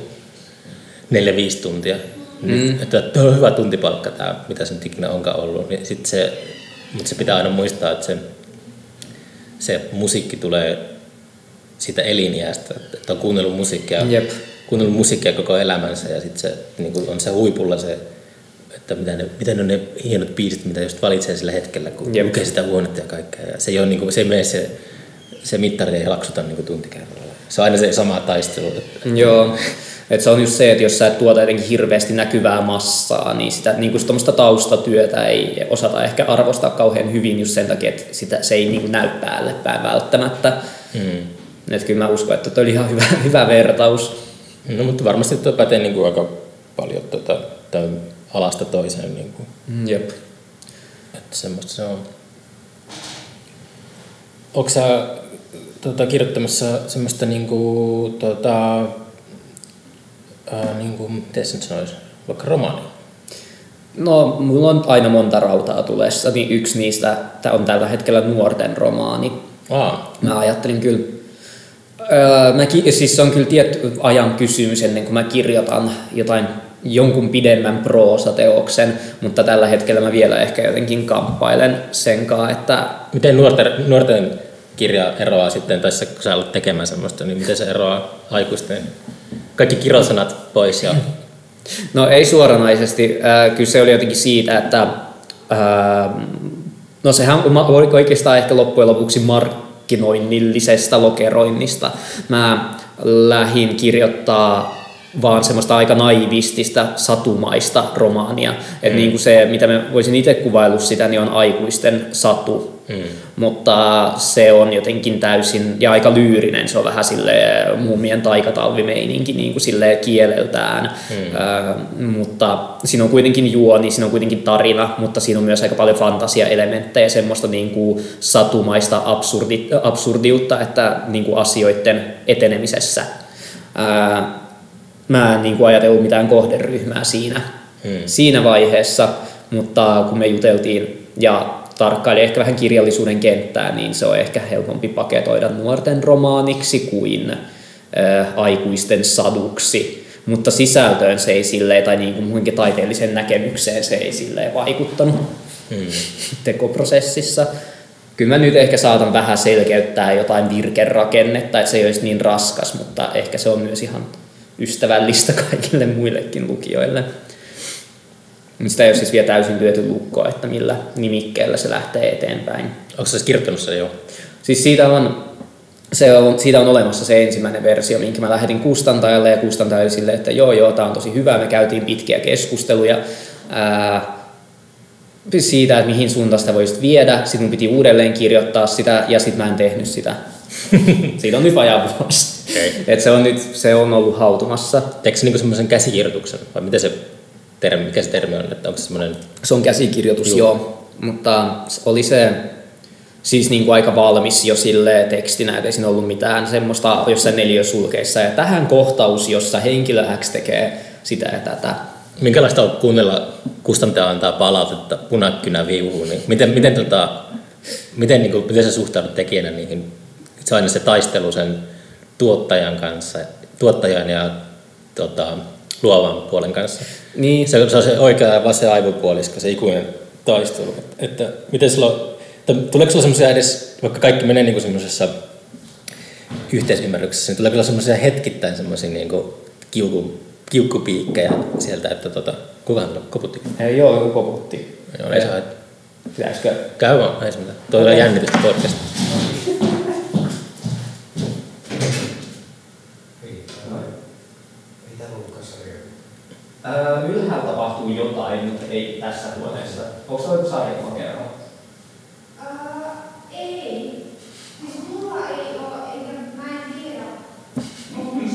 neljä viisi tuntia. Mm. Että tuo on hyvä tuntipalkka tämä, mitä sen ikinä onkaan ollut. Niin sit se, mutta se pitää aina muistaa, että se, se musiikki tulee siitä eliniästä, että on kuunnellut musiikkia, Jep. kuunnellut musiikkia koko elämänsä ja sitten se niin on se huipulla se että mitä ne, miten on ne hienot biisit, mitä just valitsee sillä hetkellä, kun Jep. lukee sitä huonetta ja kaikkea. Ja se ei ole niin kuin, se mene se, se mittari ei laksuta niin kuin tunti kerrallaan. Se on aina se sama taistelu. Että, Joo. Et se on just se, että jos sä et tuota jotenkin hirveästi näkyvää massaa, niin sitä niin kuin taustatyötä ei osata ehkä arvostaa kauhean hyvin just sen takia, että sitä, se ei niin kuin näy päälle päin välttämättä. mm. Et kyllä mä uskon, että toi oli ihan hyvä, hyvä vertaus. No mutta varmasti tuo pätee niin kuin aika paljon tuota, tai alasta toiseen. Niin kuin, Jep. että semmoista se on. Onko sä tuota, kirjoittamassa semmoista niin kuin, tuota, ää, niin kuin, miten se nyt sanoisi, vaikka romaania? No, mulla on aina monta rautaa tulessa, niin yksi niistä tää on tällä hetkellä nuorten romaani. Aa, Mä ajattelin kyllä, öö, mä, ki- siis se on kyllä tietty ajan kysymys ennen kuin mä kirjoitan jotain jonkun pidemmän proosateoksen, mutta tällä hetkellä mä vielä ehkä jotenkin kamppailen sen kanssa, että miten nuorten, nuorten kirja eroaa sitten, tai kun sä alat tekemään semmoista, niin miten se eroaa aikuisten? Kaikki kirosanat pois ja No ei suoranaisesti. Äh, Kyllä se oli jotenkin siitä, että äh, no sehän oli oikeastaan ehkä loppujen lopuksi markkinoinnillisesta lokeroinnista. Mä lähdin kirjoittaa vaan semmoista aika naivistista, satumaista romaania. Et niin kuin se, mitä mä voisin itse kuvailla sitä, niin on aikuisten satu. mm. Mutta se on jotenkin täysin, ja aika lyyrinen, se on vähän sille muumien taikatalvimeininki niin kuin sille kieleltään. Mm. Ö, mutta siinä on kuitenkin juoni, siinä on kuitenkin tarina, mutta siinä on myös aika paljon fantasiaelementtejä, semmoista niin kuin satumaista absurdi, absurdiutta, että niin kuin asioiden etenemisessä. Ö, mä en niin kuin ajatellut mitään kohderyhmää siinä, Mm. siinä vaiheessa, mutta kun me juteltiin ja tarkkaili ehkä vähän kirjallisuuden kenttää, niin se on ehkä helpompi paketoida nuorten romaaniksi kuin äh, aikuisten saduksi. Mutta sisältöön se ei silleen, tai niin kuin muinkin taiteelliseen näkemykseen se ei silleen vaikuttanut Mm. [LAUGHS] tekoprosessissa. Kyllä mä nyt ehkä saatan vähän selkeyttää jotain virkerakennetta, että se ei olisi niin raskas, mutta ehkä se on myös ihan ystävällistä kaikille muillekin lukijoille. Sitä ei ole siis vielä täysin lyöty lukkoa, että millä nimikkeellä se lähtee eteenpäin. Onko sä kirjoittanut sen jo? Siis siitä on, se on, siitä on olemassa se ensimmäinen versio, minkä mä lähetin kustantajalle ja kustantaja oli silleen, että joo joo, tämä on tosi hyvä, me käytiin pitkiä keskusteluja ää, siitä, että mihin suuntaan sitä voisit viedä. Sitten mun piti uudelleen kirjoittaa sitä ja sitten mä en tehnyt sitä. [LAUGHS] Siitä on nyt vajaa vuosi. Okei. Et se on nyt se on ollut hautumassa. Teekö se niinku semmoisen käsikirjoituksen vai miten se termi, mikä se termi on, että onko se semmoinen, Se on käsikirjoitus, Joo. joo. Mutta oli se siis niin kuin aika valmis jo sille tekstinä, että ei siinä ollut mitään semmoista jossain neliösulkeissa. Ja tähän kohtaus, jossa henkilö X tekee sitä ja tätä. minkälaista on kuunnella kustantaja antaa palautetta punakynä viuhuun, niin miten, miten, tota, miten, niin kuin, miten sä suhtaudut tekijänä niihin, se aina se taistelu sen tuottajan kanssa, tuottajan ja tota, luovan puolen kanssa. Niin, Se, se on se oikea ja vasen aivopuolisko, se ikuinen taistelu. Että miten silloin, että tuleeko sulla semmoisia edes, vaikka kaikki menee niin semmoisessa yhteisymmärryksessä, niin tuleeko sulla semmoisia hetkittäin semmoisia niin kiukku, kiukkupiikkejä sieltä, että tota, tulla koputti? ei ole joku koputti. Joo, ei saa, Pitäisikö? käy vaan, ei se mitään. Toi on jännitystä podcast. Öö, ylhäällä tapahtuu jotain, mutta ei tässä huoneessa. Onko se joku sarjakuvakerho? Ää, ei. Siis mulla ei oo, eikä mä en tiedä. Onks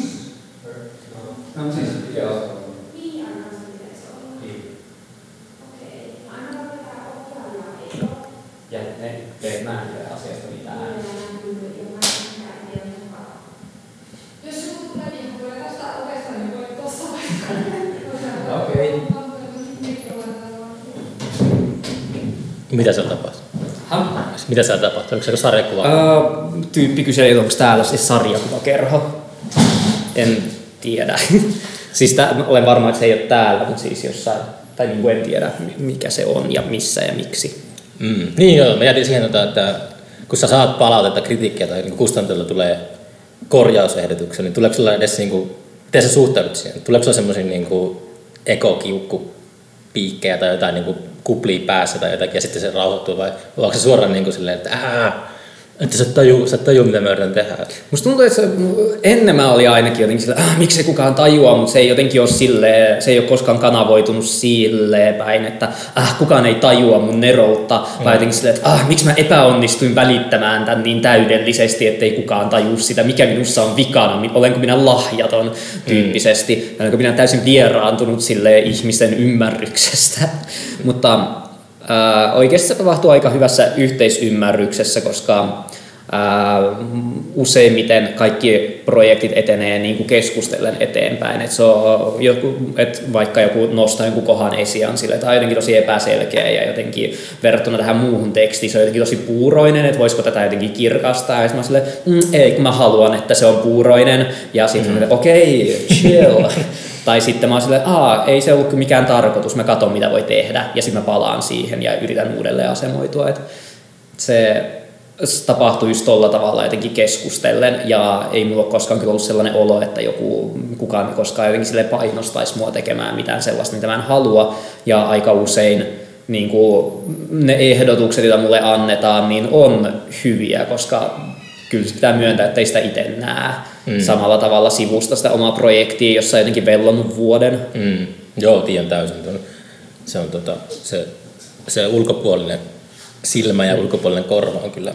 No siis, joo. Miian kanssa pitäisi olla? Okei. Aina voi pitää ohjaajaa, ei oo. Ja ne, ne mä en tiedä asiasta mitään. Minä näkyy ja mä en tiedä mukaan. Jos joku tulee niin tulee tästä ovesta, niin voi tossa Okei. Mitä siellä tapahtuu? Häh? Mitä siellä tapahtuu? Onko se sarjakuva? Öö, tyyppi kyseli, onko täällä siis sarjakuvakerho. En tiedä. [LAUGHS] siis tää, olen varma, että se ei ole täällä, mutta siis jossain, tai niin kuin en tiedä mikä se on ja missä ja miksi. Mm. Niin joo, mä jätin siihen, tota, että kun sä saat palautetta, kritiikkiä tai niin kustantajalta tulee korjausehdotuksia, niin tuleeko sulla edes, niin kuin, miten sä suhtaudut siihen? Tuleeko sulla semmoisia niin ekokiukku piikkejä tai jotain niin kuin kuplia päässä tai jotakin ja sitten se rauhoittuu vai onko se suoraan niin kuin silleen, että ää, että sä et tajuu, sä et tajuu mitä mä yritän tehdä. Musta tuntuu, että ennen mä olin ainakin jotenkin sillä, ah, miksi kukaan tajua, mutta se ei jotenkin ole sille, se ei ole koskaan kanavoitunut silleen päin, että ah, kukaan ei tajua mun neroutta, mm. vai jotenkin silleen, että ah, miksi mä epäonnistuin välittämään tämän niin täydellisesti, ettei kukaan taju sitä, mikä minussa on vikana, olenko minä lahjaton tyyppisesti, mm. olenko minä täysin vieraantunut sille ihmisten ymmärryksestä, [LAUGHS] mutta Ää, oikeasti se tapahtuu aika hyvässä yhteisymmärryksessä, koska ää, useimmiten kaikki projektit etenee niin kuin keskustellen eteenpäin. Et se on joku, et vaikka joku nostaa jonkun kohan esiin sille, on jotenkin tosi epäselkeä ja jotenkin verrattuna tähän muuhun tekstiin se on jotenkin tosi puuroinen, että voisiko tätä jotenkin kirkastaa. Ja sitten mä sille, mm, ei, mä haluan, että se on puuroinen. Ja sitten mm. okei, okay, chill. [LAUGHS] Tai sitten mä oon silleen, aa, ei se ollut mikään tarkoitus, mä katson mitä voi tehdä. Ja sitten mä palaan siihen ja yritän uudelleen asemoitua. Et se tapahtuu just tolla tavalla jotenkin keskustellen ja ei mulla koskaan kyllä ollut sellainen olo, että joku, kukaan koskaan jotenkin sille painostaisi mua tekemään mitään sellaista, mitä mä en halua. Ja aika usein niin kuin ne ehdotukset, joita mulle annetaan, niin on hyviä, koska kyllä pitää myöntää, että ei sitä itse näe mm. samalla tavalla sivusta sitä omaa projektia, jossa on jotenkin vellonnut vuoden. Mm. Joo, tiedän täysin. Se on tota, se, se ulkopuolinen silmä ja ulkopuolinen korva on kyllä...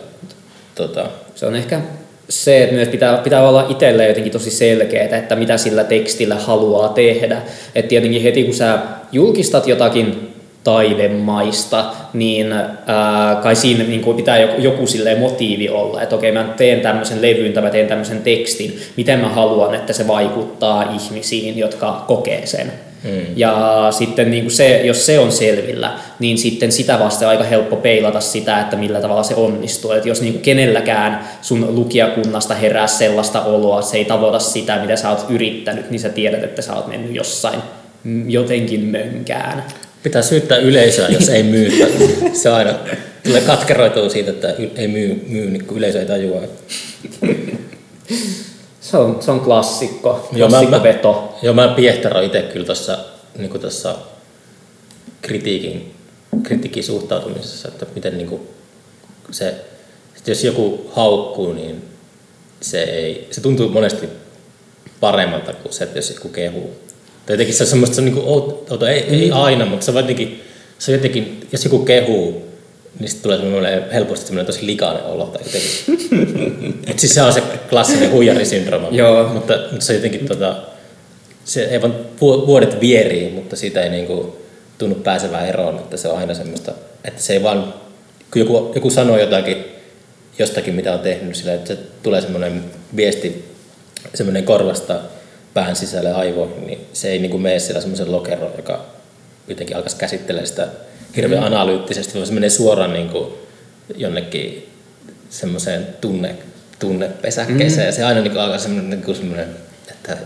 Tota... Se on ehkä se, että myös pitää, pitää olla itselle jotenkin tosi selkeää, että mitä sillä tekstillä haluaa tehdä. Että tietenkin heti kun sä julkistat jotakin taidemaista, niin ää, kai siinä niin kuin pitää joku, joku silleen motiivi olla, että okei mä teen tämmöisen levyn tai mä teen tämmöisen tekstin, miten mä haluan, että se vaikuttaa ihmisiin, jotka kokee sen. Hmm. Ja sitten niin kuin se, jos se on selvillä, niin sitten sitä vasten aika helppo peilata sitä, että millä tavalla se onnistuu. Että jos niin kuin kenelläkään sun lukijakunnasta herää sellaista oloa, se ei tavoita sitä, mitä sä oot yrittänyt, niin sä tiedät, että sä oot mennyt jossain jotenkin mönkään. Pitää syyttää yleisöä, jos ei myy. Se aina tulee katkeroituu siitä, että ei myy, myy niin yleisö ei tajua. Se on, se on klassikko, joo, klassikko mä, veto. Joo, mä piehtaroin itse kyllä tuossa niin kritiikin, kritiikin suhtautumisessa, että miten niin kuin se, että jos joku haukkuu, niin se, ei, se tuntuu monesti paremmalta kuin se, että jos joku kehuu. Tai jotenkin se on semmoista, se on niin kuin, outo, ei, ei mm. aina, mutta se on jotenkin, se on jotenkin, jos joku kehuu, niin sitten tulee semmoinen helposti semmoinen tosi likainen olo tai jotenkin. [LAUGHS] Et siis se on se klassinen huijarisyndrooma. Joo. Mutta, mutta se jotenkin tota, se ei vaan vuodet vierii, mutta siitä ei niinku tunnu pääsevää eroon, että se on aina semmoista, että se ei vaan, kun joku, joku sanoo jotakin jostakin, mitä on tehnyt, sillä että se tulee semmoinen viesti, semmoinen korvasta pään sisälle aivoihin, niin se ei niinku mene siellä semmoisen lokeron, joka jotenkin alkaisi käsittelemään sitä hirveän mm. analyyttisesti, vaan se menee suoraan niinku jonnekin semmoiseen tunne, tunnepesäkkeeseen. Mm. Ja se aina niinku alkaa semmoinen, niinku semmoinen että,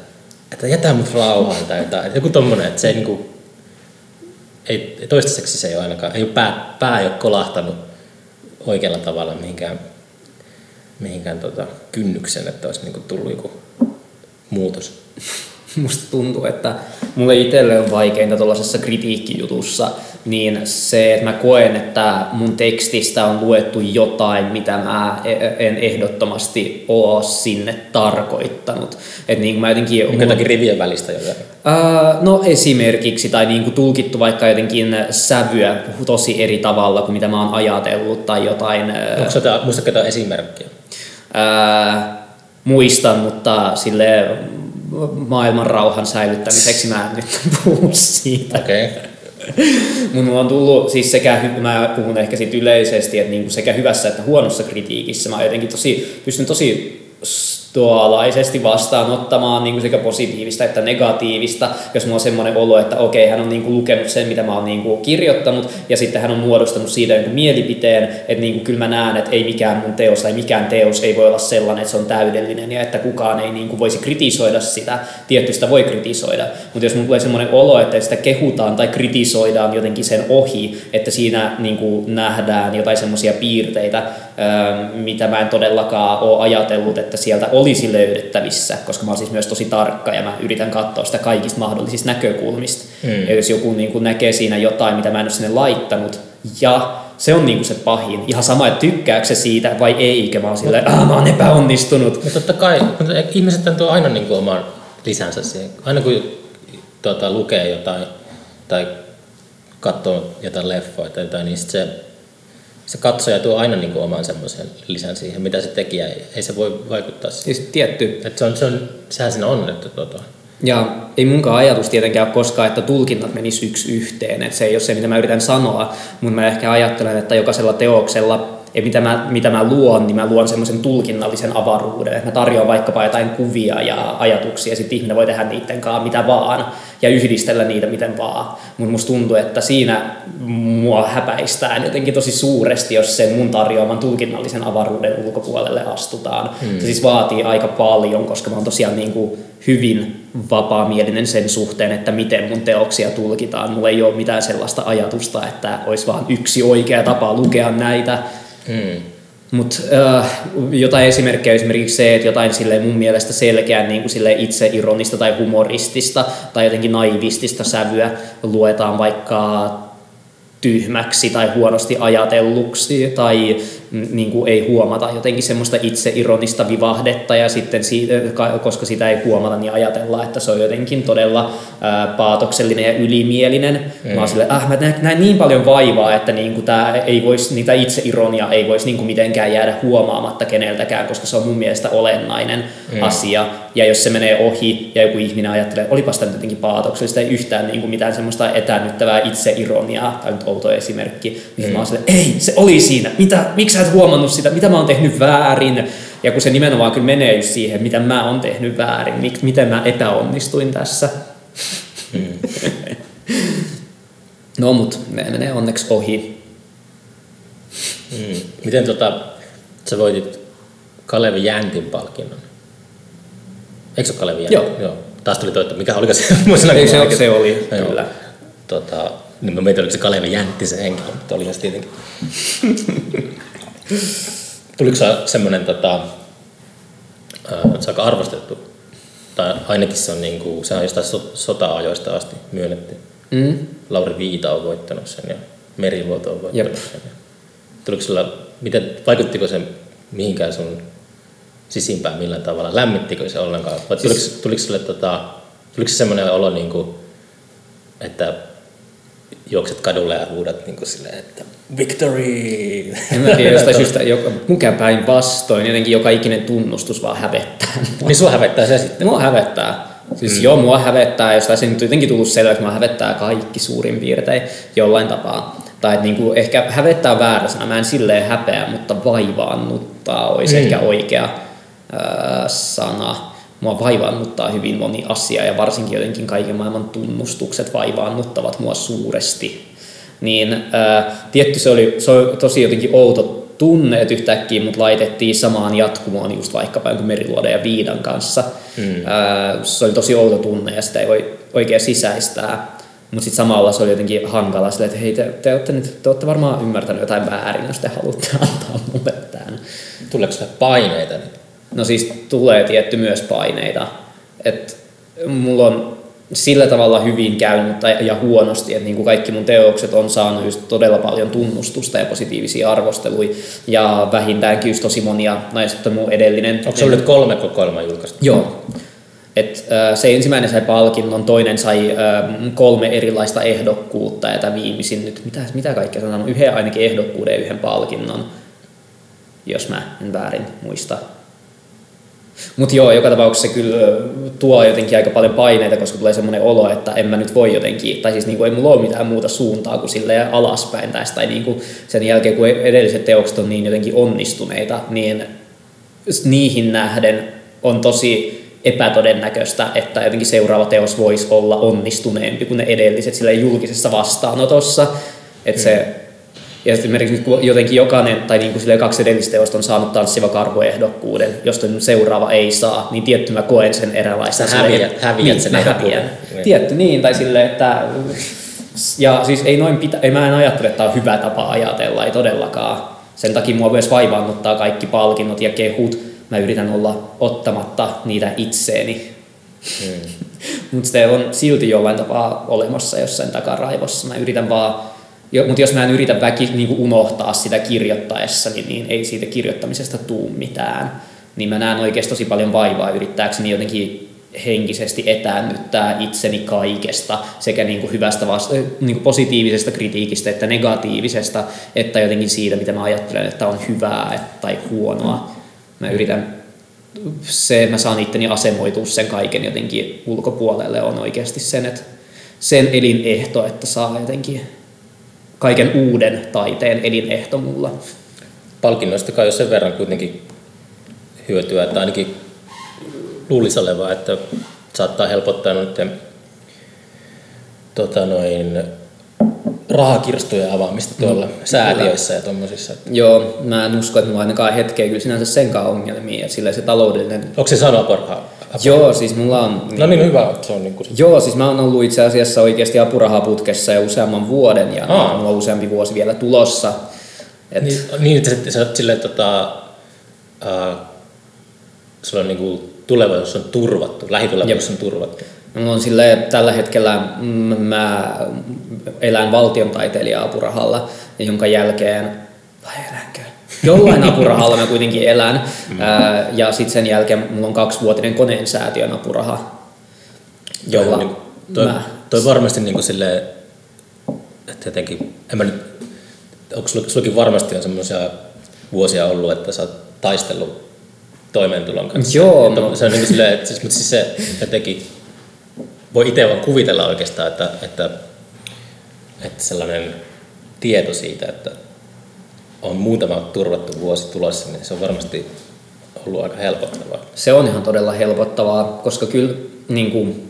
että jätä mut rauhaan tai jotain. Joku tommonen, että se ei niinku, ei, toistaiseksi se ei ole ainakaan, ei ole pää, pää ei ole kolahtanut oikealla tavalla mihinkään, mihinkään tota, kynnyksen, että olisi niinku tullut joku muutos. [LAUGHS] musta tuntuu, että mulle itselle on vaikeinta tuollaisessa kritiikkijutussa, niin se, että mä koen, että mun tekstistä on luettu jotain, mitä mä e- en ehdottomasti oo sinne tarkoittanut. Että niin mä jotenkin... Onko jotakin rivien välistä jotain? No esimerkiksi, tai niin kuin tulkittu vaikka jotenkin sävyä tosi eri tavalla kuin mitä mä oon ajatellut tai jotain... Onko se, muistatko jotain esimerkkiä? Uh, muistan, mutta sille maailman rauhan säilyttämiseksi mä en nyt puhu siitä. Okay. Mun on tullut siis sekä, mä puhun ehkä siitä yleisesti, että niinku sekä hyvässä että huonossa kritiikissä mä jotenkin tosi, pystyn tosi stoalaisesti vastaanottamaan niin kuin sekä positiivista että negatiivista, jos mulla on semmoinen olo, että okei, hän on niin kuin lukenut sen, mitä mä oon niin kuin kirjoittanut, ja sitten hän on muodostanut siitä jonkun mielipiteen, että niin kuin kyllä mä näen, että ei mikään mun teos tai mikään teos ei voi olla sellainen, että se on täydellinen, ja että kukaan ei niin kuin voisi kritisoida sitä, tietystä voi kritisoida, mutta jos mulla tulee semmoinen olo, että sitä kehutaan tai kritisoidaan jotenkin sen ohi, että siinä niin kuin nähdään jotain semmoisia piirteitä, mitä mä en todellakaan ole ajatellut, että sieltä olisi löydettävissä, koska mä oon siis myös tosi tarkka ja mä yritän katsoa sitä kaikista mahdollisista näkökulmista. Mm. Ja jos joku niin kuin näkee siinä jotain, mitä mä en ole sinne laittanut, ja se on niin kuin se pahin. Ihan sama, että tykkääkö se siitä vai eikö, mä oon silleen, ah, mä oon epäonnistunut. No totta kai, mutta ihmiset tuo aina niin kuin oman lisänsä siihen. Aina kun tuota, lukee jotain tai katsoo jotain leffoja tai jotain, niin sit se, se katsoja tuo aina niin kuin oman semmoisen lisän siihen, mitä se tekijä ei, ei se voi vaikuttaa siihen. Siis tietty. Et se on, se on, sehän siinä on, että tuota, Ja ei munkaan ajatus tietenkään ole koskaan, että tulkinnat menis yksi yhteen. Et se ei ole se, mitä mä yritän sanoa, mutta mä ehkä ajattelen, että jokaisella teoksella, ja mitä mä, mitä mä luon, niin mä luon semmoisen tulkinnallisen avaruuden. Että mä tarjoan vaikkapa jotain kuvia ja ajatuksia, ja sitten ihminen voi tehdä niiden kanssa mitä vaan, ja yhdistellä niitä miten vaan. Mutta musta tuntuu, että siinä mua häpäistään jotenkin tosi suuresti, jos sen mun tarjoaman tulkinnallisen avaruuden ulkopuolelle astutaan. Mm. Se siis vaatii aika paljon, koska mä oon tosiaan niin kuin hyvin vapaamielinen sen suhteen, että miten mun teoksia tulkitaan. Mulla ei ole mitään sellaista ajatusta, että olisi vain yksi oikea tapa lukea näitä. mm, Mutta äh, jotain esimerkkejä esimerkiksi se, että jotain sille mun mielestä selkeän niin kuin sille itseironista tai humoristista tai jotenkin naivistista sävyä luetaan vaikka tyhmäksi tai huonosti ajatelluksi tai niin kuin ei huomata jotenkin semmoista itseironista vivahdetta ja sitten siitä, ka- koska sitä ei huomata, niin ajatellaan, että se on jotenkin todella ää, paatoksellinen ja ylimielinen. Mm. Mä oon silleen, ah, mä näen, näen niin paljon vaivaa, että niin kuin tää ei vois, niitä itseironia ei voisi niin kuin mitenkään jäädä huomaamatta keneltäkään, koska se on mun mielestä olennainen mm. asia. Ja jos se menee ohi ja joku ihminen ajattelee, että olipas tämä jotenkin paatoksellista, ei yhtään niin kuin mitään semmoista etäännyttävää itseironiaa, tai nyt outo esimerkki, niin mm. mä oon silleen, ei, se oli siinä, mitä, miksi sä et huomannut sitä, mitä mä oon tehnyt väärin, ja kun se nimenomaan kyllä menee just siihen, mitä mä oon tehnyt väärin, mik, miten mä epäonnistuin tässä. mm. [LAUGHS] No mut ne menee onneksi ohi. Mm. Miten tota, sä voitit Kalevi Jäntin palkinnon? Eikö se ole Kalevi Jänti? Joo. Joo. Taas tuli toi, että mikä oliko se? [LAUGHS] Ei, se, se oli, Joo. kyllä. Tota, niin mä mietin, oliko se Kalevi Jäntti se henkilö, mutta oli se tietenkin. [LAUGHS] Tuliko se semmoinen, tota, se aika arvostettu? Tai ainakin se on, niinku, se on jostain so- sota-ajoista asti myönnetty. Mm. Lauri Viita on voittanut sen ja Meriluoto on voittanut Jep. sen. Tuliko sulla, miten, vaikuttiko se mihinkään sun sisimpään millään tavalla? Lämmittikö se ollenkaan? Vai tuliko, Siis- tuliko sulle tota, tuliko se semmoinen olo, niin kuin, että juokset kadulle ja huudat niin kuin silleen, että victory! En mä tiedä, jostain syystä joka, mikä päin vastoin, jotenkin joka ikinen tunnustus vaan hävettää. niin sua hävettää se sitten. Mua hävettää. Siis mm. joo, mua hävettää, jos tässä nyt jotenkin tullut selväksi, mua hävettää kaikki suurin piirtein jollain tapaa. Tai että niinku, ehkä hävettää väärä sana, mä en silleen häpeä, mutta vaivaannuttaa olisi Mm. ehkä oikea ää, sana. Mua vaivaannuttaa hyvin moni asia ja varsinkin jotenkin kaiken maailman tunnustukset vaivaannuttavat mua suuresti. Niin ää, tietty se oli, se oli tosi jotenkin outo tunne, että yhtäkkiä mut laitettiin samaan jatkumoon just vaikkapa jonkun Meriluoden ja Viidan kanssa. Mm. Ää, se oli tosi outo tunne ja sitä ei voi oikein sisäistää. Mutta sitten samalla se oli jotenkin hankala silleen, että hei, te, te, olette nyt, te olette varmaan ymmärtänyt jotain väärin, jos te haluatte antaa mulle tämän. Tuleeko paineita? Niin? No siis tulee tietty myös paineita. Et mulla on sillä tavalla hyvin käynyt tai- ja huonosti, että niin kuin kaikki mun teokset on saanut just todella paljon tunnustusta ja positiivisia arvosteluja ja vähintäänkin just tosi monia, sitten mun edellinen... Onko se nyt kolme kokoelmaa julkaistu? Joo. Et, äh, se ensimmäinen sai palkinnon, toinen sai äh, kolme erilaista ehdokkuutta ja tämä viimeisin nyt, mitä, mitä kaikkea se on saanut, yhden ainakin ehdokkuuden ja yhden palkinnon, jos mä en väärin muista. Mutta joo, joka tapauksessa se kyllä tuo jotenkin aika paljon paineita, koska tulee semmoinen olo, että en mä nyt voi jotenkin, tai siis niinku ei mulla ole mitään muuta suuntaa kuin silleen alaspäin tästä, tai niinku sen jälkeen kun edelliset teokset on niin jotenkin onnistuneita, niin niihin nähden on tosi epätodennäköistä, että jotenkin seuraava teos voisi olla onnistuneempi kuin ne edelliset sillä julkisessa vastaanotossa. Että se, ja esimerkiksi nyt kun jotenkin jokainen, tai niin kuin silleen kaksi edellistä teosta on saanut tanssiva karhu-ehdokkuuden, josta nyt seuraava ei saa, niin tietty mä koen sen eräänlaisena. Sä häviät- häviät niin, sen häviän. Niin. Tietty niin, tai silleen, että ja siis ei noin pitä, ei mä en ajattele, että tämä on hyvä tapa ajatella, ei todellakaan. Sen takia mua myös vaivaannuttaa kaikki palkinnot ja kehut, mä yritän olla ottamatta niitä itseeni. [LAUGHS] Mm. Mutta se on silti jollain tapaa olemassa jossain takaraivossa. Mä yritän vaan, jo, mutta jos mä en yritä väki, niin kuin unohtaa sitä kirjoittaessani, niin ei siitä kirjoittamisesta tuu mitään. Niin mä näen oikeasti tosi paljon vaivaa yrittääkseni jotenkin henkisesti etäännyttää itseni kaikesta, sekä niin kuin hyvästä vasta- niin kuin positiivisesta kritiikistä että negatiivisesta, että jotenkin siitä, mitä mä ajattelen, että on hyvää tai huonoa. Mä yritän, se, mä saan itteni asemoitua sen kaiken jotenkin ulkopuolelle, on oikeasti sen, että sen elinehto, että saa jotenkin kaiken uuden taiteen elinehto mulla. Palkinnoista kai on sen verran kuitenkin hyötyä, että ainakin luulisi olevaa, että saattaa helpottaa noiden tota noin, rahakirstujen avaamista tuolla mm, säätiöissä ja tuommoisissa. Joo, mä en usko, että mulla ainakaan hetkeä kyllä sinänsä senkaan ongelmia, sillä se taloudellinen... Onko se sana parhaa? Joo, siis mulla on... No niin, hyvä, että se on niin kuin... Joo, siis mä oon ollut itse asiassa oikeasti apurahaputkessa jo useamman vuoden ja Aa. mulla on useampi vuosi vielä tulossa. Et... Niin, niin, että sä, sä silleen tota, uh, sulla on niin kuin tulevaisuus on turvattu, lähitulevaisuus on turvattu. Mulla on sille tällä hetkellä mä elän valtion taiteilija-apurahalla, jonka jälkeen, vai elänkö? Jollain apurahalla mä [LAUGHS] kuitenkin elän. Mm. Ja sitten sen jälkeen mulla on kaksivuotinen koneen säätiön apuraha, jolla niin, toi, mä... Toi varmasti niin kuin silleen, että jotenkin, en mä nyt, onko sullakin varmasti on semmoisia vuosia ollut, että sä oot taistellut toimeentulon kanssa. Joo. Että se on niin silleen, että siis, mutta siis se jotenkin voi itse vaan kuvitella oikeastaan, että, että, että sellainen tieto siitä, että on muutama turvattu vuosi tulossa, niin se on varmasti ollut aika helpottavaa. Se on ihan todella helpottavaa, koska kyllä niin kuin,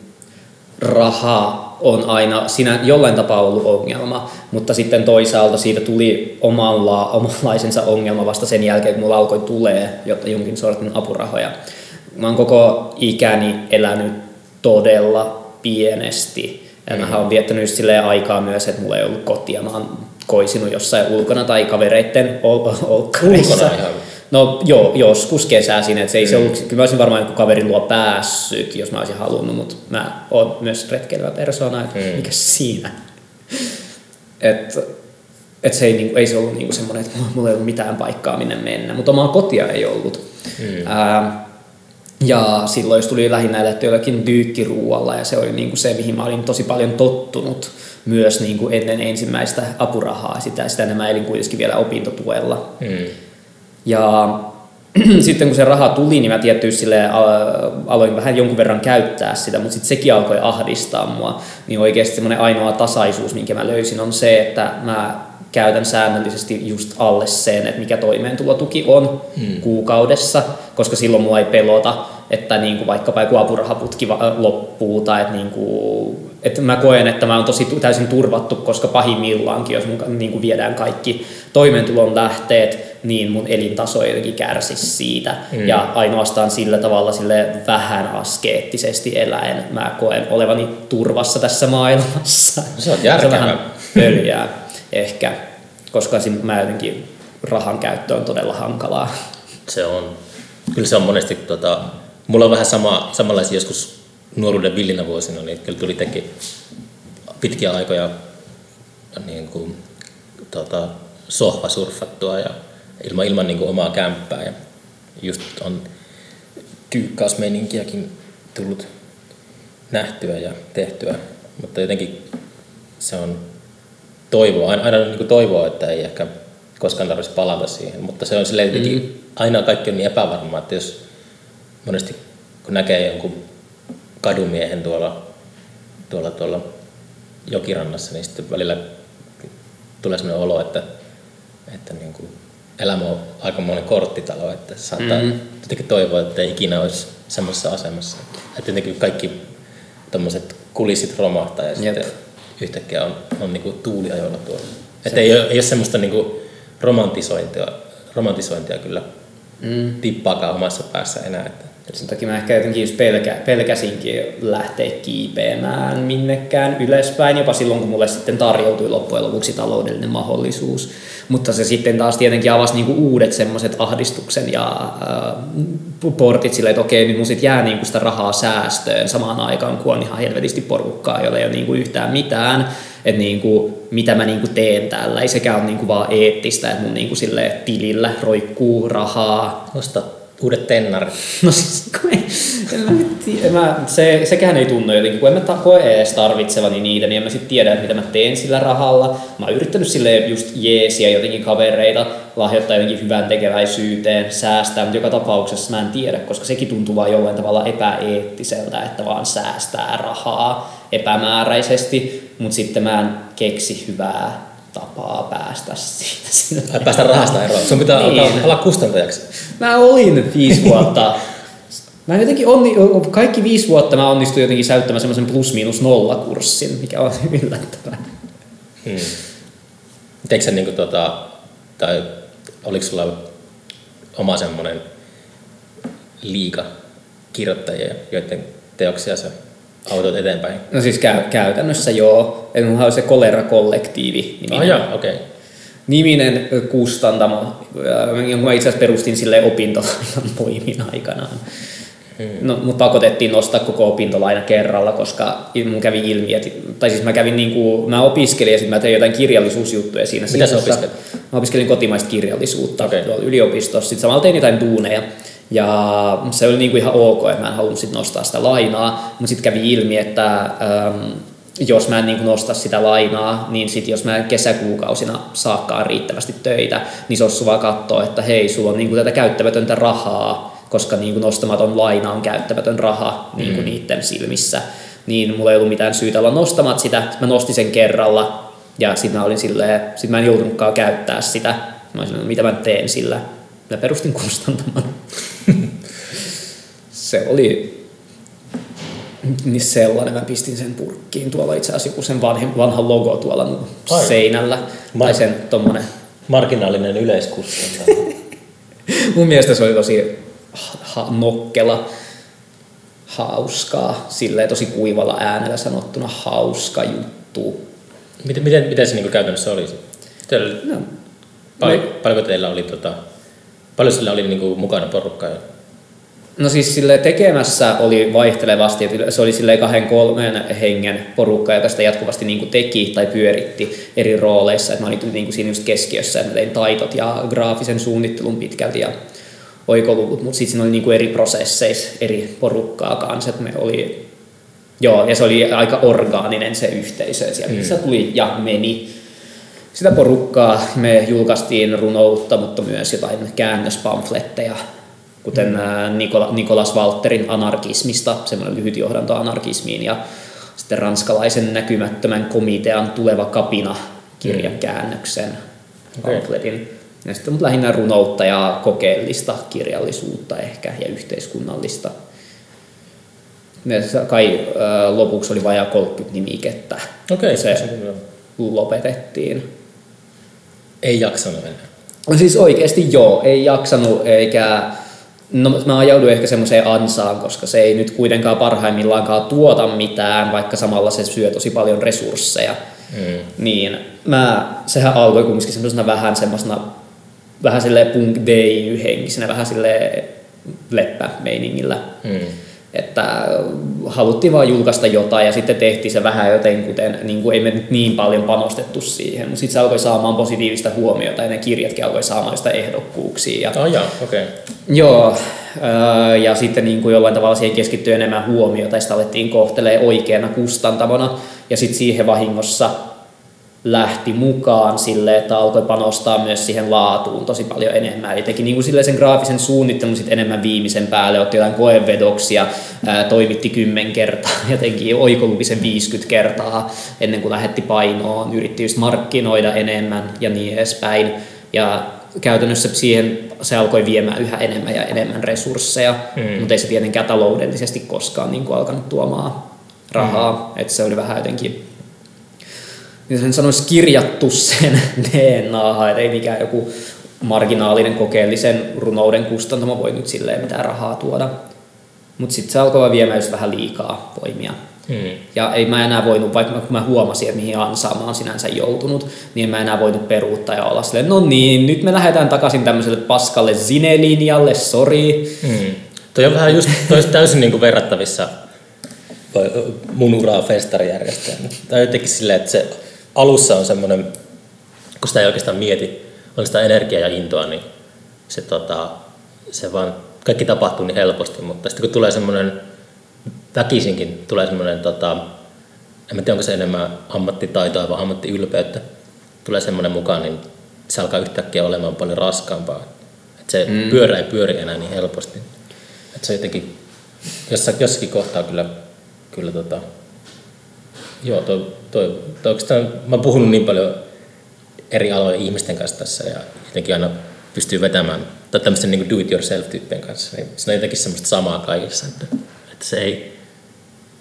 raha on aina siinä jollain tapaa ollut ongelma, mutta sitten toisaalta siitä tuli omalla, omanlaisensa ongelma vasta sen jälkeen, kun mulla alkoi tulee jotta jonkin sortin apurahoja. Mä oon koko ikäni elänyt todella pienesti. Ja mm. mä oon viettänyt aikaa myös, että mulla ei ollut kotia. Mä oon koisinut jossain ulkona tai kavereitten ol-. Ulkona ihan No joo, joskus kesäisin, että se ei mm. se ollut, kyllä mä olisin varmaan joku kaverin luo päässyt, jos mä olisin halunnut, mutta mä oon myös retkeilevä persona, että mm. mikä siinä. että et se ei, niinku, ei se ollut niinku semmoinen, että mulla ei ollut mitään paikkaa minne mennä, mutta omaa kotia ei ollut. Mm. Ää, ja silloin jos tuli lähinnä eletty jollakin dyykkiruualla ja se oli niinku se, mihin mä olin tosi paljon tottunut myös niinku ennen ensimmäistä apurahaa. Sitä, sitä enemmän elin kuitenkin vielä opintotuella. Mm. Ja [CLEARS THROAT] sitten kun se raha tuli, niin mä tietysti sille aloin vähän jonkun verran käyttää sitä, mutta sitten sekin alkoi ahdistaa mua. Niin oikeasti semmoinen ainoa tasaisuus, minkä mä löysin, on se, että mä käytän säännöllisesti just alle sen, että mikä toimeentulotuki on hmm. kuukaudessa, koska silloin mua ei pelota, että niin kuin vaikkapa joku apurahaputki loppuu tai että, niin kuin, että mä koen, että mä oon tosi täysin turvattu, koska pahimmillaankin, jos mun niin kuin viedään kaikki toimeentulon lähteet, niin mun elintaso jotenkin kärsisi siitä. Mm. Ja ainoastaan sillä tavalla sille vähän askeettisesti eläen mä koen olevani turvassa tässä maailmassa. Se on järkevää. Se on vähän pöljää ehkä, koska mä jotenkin rahan käyttö on todella hankalaa. Se on. Kyllä se on monesti, tota, mulla on vähän sama, samanlaisia joskus nuoruuden villinä vuosina, niin kyllä tuli teki pitkiä aikoja niin kuin, tota, sohvasurfattua ja ilman, ilman niin kuin omaa kämppää. Ja just on kyykkausmeininkiäkin tullut nähtyä ja tehtyä, mutta jotenkin se on toivoa, aina, aina niin kuin toivoa, että ei ehkä koskaan tarvitsisi palata siihen, mutta se on silleen mm. aina kaikki on niin epävarmaa, että jos monesti kun näkee jonkun kadumiehen tuolla, tuolla, tuolla jokirannassa, niin sitten välillä tulee sellainen olo, että, että niin kuin elämä on aika monen korttitalo, että saattaa mm. jotenkin toivoa, että ei ikinä olisi semmoisessa asemassa. Että jotenkin kaikki tuommoiset kulissit romahtaa ja Jep. sitten yhtäkkiä on, on niin kuin tuuliajoilla tuolla. Että ei, ole, ei ole semmoista niin kuin romantisointia, romantisointia kyllä mm. tippaakaan omassa päässä enää. Että sen takia mä ehkä jotenkin just pelkä, pelkäsinkin lähteä kiipeämään minnekään ylöspäin, jopa silloin kun mulle sitten tarjoutui loppujen lopuksi taloudellinen mahdollisuus. Mutta se sitten taas tietenkin avasi niinku uudet semmoiset ahdistuksen ja äh, portit silleen, että okei, nyt mun sit jää niinku sitä rahaa säästöön samaan aikaan, kun on ihan helvetisti porukkaa, jolla ei ole niinku yhtään mitään, että niinku, mitä mä niinku teen täällä. Ei sekään ole niinku vaan eettistä, että mun niinku silleen tilillä roikkuu rahaa. Osta uudet tennarit. No siis, kun ei, en mä, tiedä, mä, se, sekään ei tunnu jotenkin, kun en mä ta- koe edes tarvitsevani niitä, niin en mä sitten tiedä, että mitä mä teen sillä rahalla. Mä oon yrittänyt sille just jeesiä jotenkin kavereita, lahjoittaa jotenkin hyvän tekeväisyyteen, säästää, mutta joka tapauksessa mä en tiedä, koska sekin tuntuu vaan jollain tavalla epäeettiseltä, että vaan säästää rahaa epämääräisesti, mutta sitten mä en keksi hyvää tapaa päästä siitä. sinne. Tai päästä rahasta eroon. Sun pitää Niin. alkaa olla kustantajaksi. Mä olin viisi [LAUGHS] vuotta. Mä jotenkin onni, kaikki viisi vuotta mä onnistuin jotenkin säyttämään semmoisen plus miinus nolla kurssin, mikä on [LAUGHS] yllättävää. Hmm. Teekö sä niinku tota, tai oliko sulla oma semmoinen liika kirjoittajia, joiden teoksia sä autoit eteenpäin? No siis käy, käytännössä joo. Et mulla on se Kolera-kollektiivi niminen, joo, okei. Okay. niminen ö, kustantamo, ö, jonka mä itse asiassa perustin sille opintolainan [LAUGHS] voimin aikanaan. Hmm. No, mut pakotettiin nostaa koko opintolaina kerralla, koska mun kävi ilmi, että, tai siis mä kävin niinku, mä opiskelin ja sitten mä tein jotain kirjallisuusjuttuja siinä. Mitä sä opiskelit? Mä opiskelin kotimaista kirjallisuutta okay. tuolla yliopistossa. Sitten samalla tein jotain duuneja. Ja se oli niinku ihan ok, että mä en halunnut sit nostaa sitä lainaa, mutta sitten kävi ilmi, että äm, jos mä en niinku nosta sitä lainaa, niin sit jos mä en kesäkuukausina saakkaan riittävästi töitä, niin se olisi vaan katsoa, että hei, sulla on niinku tätä käyttämätöntä rahaa, koska niinku nostamaton laina on käyttämätön raha niinku Mm. niiden silmissä. Niin mulla ei ollut mitään syytä olla nostamat sitä. Mä nostin sen kerralla ja sitten mä olin silleen, sit mä en joutunutkaan käyttää sitä. Mä olisin, mitä mä teen sillä. Mä perustin kustantaman. se oli niin sellainen, mä pistin sen purkkiin. Tuolla itse asiassa joku sen vanhin, vanha logo tuolla mun Ai. seinällä. Mä- Tai sen tommonen. Marginaalinen yleiskustantaja. [LAUGHS] Mun mielestä se oli tosi ha- nokkela, hauskaa, silleen tosi kuivalla äänellä sanottuna hauska juttu. miten, miten, miten se niinku käytännössä oli? Teillä, No, pal- me- paljonko teillä oli, tota, paljon sillä oli niinku mukana porukkaa? No siis sille tekemässä oli vaihtelevasti, että se oli sille kahden kolmen hengen porukka, joka sitä jatkuvasti niin kuin teki tai pyöritti eri rooleissa. Et mä olin niin kuin siinä just keskiössä, että mä tein taitot ja graafisen suunnittelun pitkälti ja oikoluvut, mutta sitten siinä oli niin kuin eri prosesseissa eri porukkaa kanssa. Et me oli, joo, ja se oli aika orgaaninen se yhteisö, että siellä mm. tuli ja meni sitä porukkaa. Me julkaistiin runoutta, mutta myös jotain käännöspamfletteja, kuten mm. Nikola, Nikolas Walterin anarkismista, semmoinen lyhyt johdanto anarkismiin, ja sitten ranskalaisen näkymättömän komitean tuleva kapina kirjan käännöksen Okei. pamfletin. Ja sitten mut lähinnä runoutta ja kokeellista kirjallisuutta ehkä ja yhteiskunnallista. Ne kai lopuksi oli vajaa 30 nimikettä. Okei, se se hyvä. lopetettiin. Ei jaksanut enää. No siis oikeasti joo, ei jaksanut eikä... No mä ajauduin ehkä semmoiseen ansaan, koska se ei nyt kuitenkaan parhaimmillaankaan tuota mitään, vaikka samalla se syö tosi paljon resursseja. Mm. Niin mä, sehän alkoi kumminkin semmoisena vähän semmoisena, vähän silleen punk henkisenä vähän silleen leppämeiningillä. Mm. Että haluttiin vaan julkaista jotain ja sitten tehtiin se vähän joten, kuten niin kuin ei me nyt niin paljon panostettu siihen, mutta sitten se alkoi saamaan positiivista huomiota ja ne kirjatkin alkoi saamaan sitä ehdokkuuksia. Ja, Oh, jaa, okei. Okay. joo, öö, ja sitten niin kuin jollain tavalla siihen keskittyi enemmän huomiota ja sitä alettiin kohtelee oikeana kustantamona ja sitten siihen vahingossa lähti mukaan sille, että alkoi panostaa myös siihen laatuun tosi paljon enemmän. Eli teki niin kuin sille sen graafisen suunnittelun sit enemmän viimeisen päälle, otti jotain koevedoksia, ää, toimitti 10 kertaa, [LAUGHS] jotenkin oikoluvisen 50 kertaa ennen kuin lähetti painoon, yritti just markkinoida enemmän ja niin edespäin. Ja käytännössä siihen se alkoi viemään yhä enemmän ja enemmän resursseja, Mm. mutta ei se tietenkään taloudellisesti koskaan niin kuin alkanut tuomaan rahaa, että se oli vähän jotenkin niin sen sanoisi kirjattu sen [LAUGHS] DNAhan, että ei mikään joku marginaalinen kokeellisen runouden kustantamo voi nyt silleen mitään rahaa tuoda. Mutta sitten se alkoi viemään just vähän liikaa voimia. Mm. Ja ei mä enää voinut, vaikka kun mä huomasin, että mihin ansaan mä oon sinänsä joutunut, niin en mä enää voinut peruuttaa ja olla silleen, no niin, nyt me lähdetään takaisin tämmöiselle paskalle Zine-linjalle, sori. Mm. Toi on vähän just, toi täysin niin kuin verrattavissa mun uraa festarijärjestäjänä. Tai jotenkin silleen, että se alussa on semmoinen, kun sitä ei oikeastaan mieti, on sitä energiaa ja intoa, niin se, tota, se vaan, kaikki tapahtuu niin helposti, mutta sitten kun tulee semmoinen, väkisinkin tulee semmoinen, tota, en mä tiedä onko se enemmän ammattitaitoa vai ammattiylpeyttä, tulee semmoinen mukaan, niin se alkaa yhtäkkiä olemaan paljon raskaampaa. Että se mm. pyörä ei pyöri enää niin helposti. Että se jotenkin, jossakin, jossakin kohtaa kyllä, kyllä tota, joo, toi, toi, toi oikeastaan, mä oon puhunut niin paljon eri alojen ihmisten kanssa tässä ja jotenkin aina pystyy vetämään, tai tämmöisten niin do-it-yourself-tyyppien kanssa, niin se on jotenkin semmoista samaa kaikessa, että, että se ei,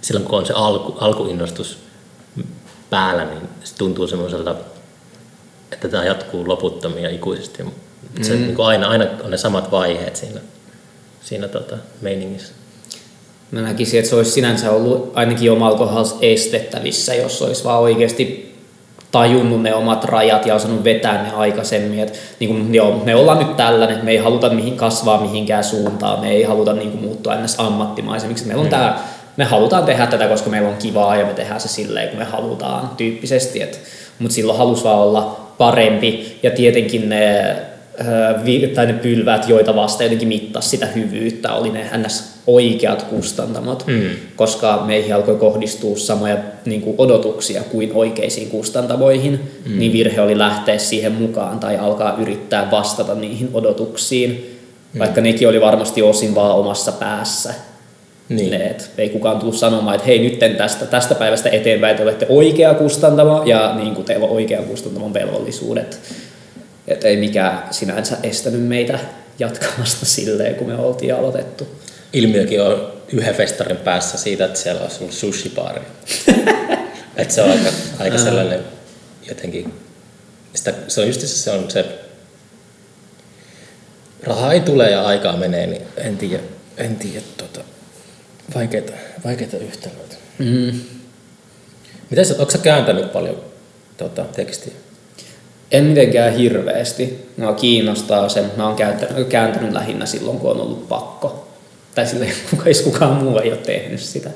silloin kun on se alku, alkuinnostus päällä, niin se tuntuu semmoiselta, että tämä jatkuu loputtomia ja ikuisesti. Se, mm. niin aina, aina on ne samat vaiheet siinä, siinä tota, meiningissä. Mä näkisin, että se olisi sinänsä ollut ainakin omalla kohdalla estettävissä, jos olisi vaan oikeasti tajunnut ne omat rajat ja osannut vetää ne aikaisemmin. Et, niin kuin, joo, me ollaan nyt tällainen, me ei haluta mihin kasvaa mihinkään suuntaan, me ei haluta niin kuin, muuttua ennäs ammattimaisemmiksi. Meillä on mm. tää, me halutaan tehdä tätä, koska meillä on kivaa ja me tehdään se silleen, kun me halutaan tyyppisesti. Mutta silloin halus vaan olla parempi ja tietenkin ne tai ne pylvät, joita vasta jotenkin mittas sitä hyvyyttä, oli ne ns. oikeat kustantamot, mm. koska meihin alkoi kohdistua samoja niin kuin odotuksia kuin oikeisiin kustantamoihin, mm. niin virhe oli lähteä siihen mukaan tai alkaa yrittää vastata niihin odotuksiin, mm. vaikka nekin oli varmasti osin vaan omassa päässä. Niin. Ne, et ei kukaan tullut sanomaan, että hei nyt tästä, tästä päivästä eteenpäin te olette oikea kustantamo ja niin kuin teillä on oikea kustantamon velvollisuudet että ei mikään sinänsä estänyt meitä jatkamasta silleen, kun me oltiin aloitettu. Ilmiökin on yhden festarin päässä siitä, että siellä olisi ollut sushi-baari. [LAUGHS] että se on aika, aika sellainen jotenkin, sitä, se on just se, se on se, raha ei tule ja aikaa menee, niin en tiedä, en tiedä tota, vaikeita, vaikeita yhtälöitä. Mm. Mitäs, onko sä kääntänyt paljon tota, tekstiä? En mitenkään hirveästi. Mua kiinnostaa se, mä oon kääntänyt, kääntänyt lähinnä silloin, kun on ollut pakko. Tai silleen, [LAUGHS] kuka kukaan muu ei ole tehnyt sitä.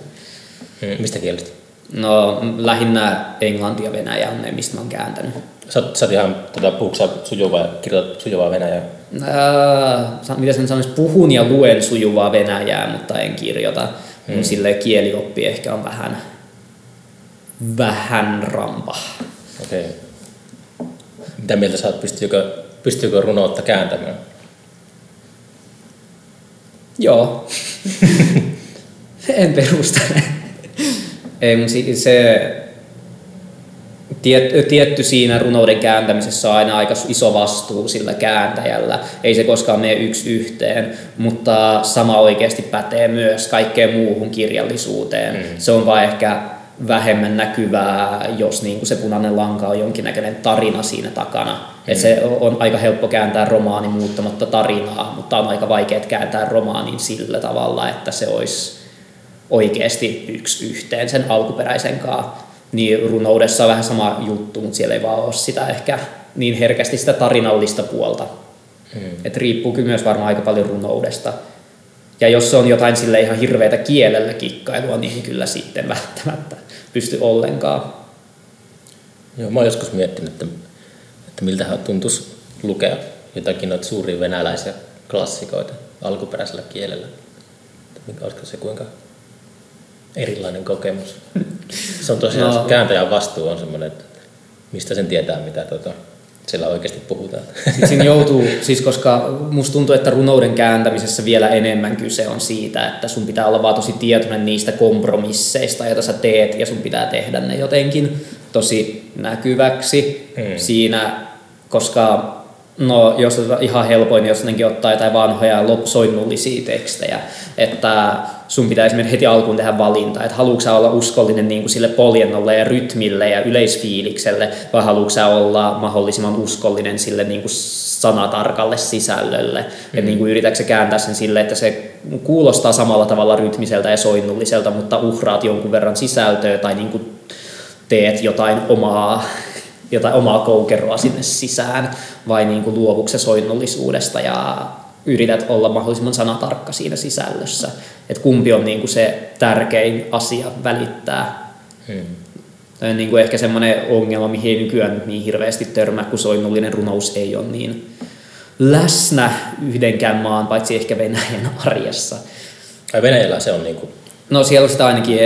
Hmm, mistä kielestä? No lähinnä englantia ja venäjä on ne, mistä mä oon kääntänyt. Sä, sä oot ihan, tota, puhutko sujuvaa, kirjoitat sujuvaa venäjää? Ää, mitä sen sanoisi, puhun ja luen sujuvaa venäjää, mutta en kirjoita. Hmm. Mun silleen kielioppi ehkä on vähän, vähän rampa. Okei. Okay. Mitä mieltä sä oot, pystyykö, pystyykö runoutta kääntämään? Joo. [LAUGHS] en perustele. Ei, se tiet, tietty siinä runouden kääntämisessä on aina aika iso vastuu sillä kääntäjällä. Ei se koskaan mene yksi yhteen, mutta sama oikeasti pätee myös kaikkeen muuhun kirjallisuuteen. Mm. Se on vaan ehkä vähemmän näkyvää, jos niin kuin se punainen lanka on jonkinnäköinen tarina siinä takana. Mm. Et se on aika helppo kääntää romaani muuttamatta tarinaa, mutta on aika vaikea kääntää romaanin sillä tavalla, että se olisi oikeasti yksi yhteen sen alkuperäisen kanssa. Niin runoudessa on vähän sama juttu, mutta siellä ei vaan ole sitä ehkä niin herkästi sitä tarinallista puolta. Mm. Et riippuu kyllä myös varmaan aika paljon runoudesta. Ja jos se on jotain sille ihan hirveätä kielellä kikkailua, niin kyllä sitten välttämättä pysty ollenkaan. Joo, mä oon joskus miettinyt, että, että miltä tuntuisi lukea jotakin noita suuria venäläisiä klassikoita alkuperäisellä kielellä. Mikä olisiko se kuinka erilainen kokemus? Se on tosiaan, no. kääntäjän vastuu on semmoinen, että mistä sen tietää, mitä tuota, siellä oikeasti puhutaan. Sitten siinä [LAUGHS] joutuu, siis koska musta tuntuu, että runouden kääntämisessä vielä enemmän kyse on siitä, että sun pitää olla vaan tosi tietoinen niistä kompromisseista, joita sä teet, ja sun pitää tehdä ne jotenkin tosi näkyväksi hmm. siinä, koska No, jos ihan helpoin, jos jotenkin ottaa jotain vanhoja soinnullisia tekstejä, että sun pitää esimerkiksi heti alkuun tehdä valinta, että haluatko olla uskollinen niin kuin sille poljennolle ja rytmille ja yleisfiilikselle, vai haluatko olla mahdollisimman uskollinen sille niin kuin sanatarkalle sisällölle. Mm. Että niin kuin yritätkö se kääntää sen sille, että se kuulostaa samalla tavalla rytmiseltä ja soinnulliselta, mutta uhraat jonkun verran sisältöä tai niin kuin teet jotain omaa jotain omaa koukeroa sinne sisään, vai niin kuin luovuksen soinnollisuudesta ja yrität olla mahdollisimman sanatarkka siinä sisällössä. Että kumpi on niin kuin se tärkein asia välittää. Hmm. Tämä on niin kuin ehkä semmoinen ongelma, mihin ei nykyään niin hirveästi törmää, kun soinnullinen runous ei ole niin läsnä yhdenkään maan, paitsi ehkä Venäjän [LAUGHS] arjessa. Ai Venäjällä se on niinku, No siellä on sitä ainakin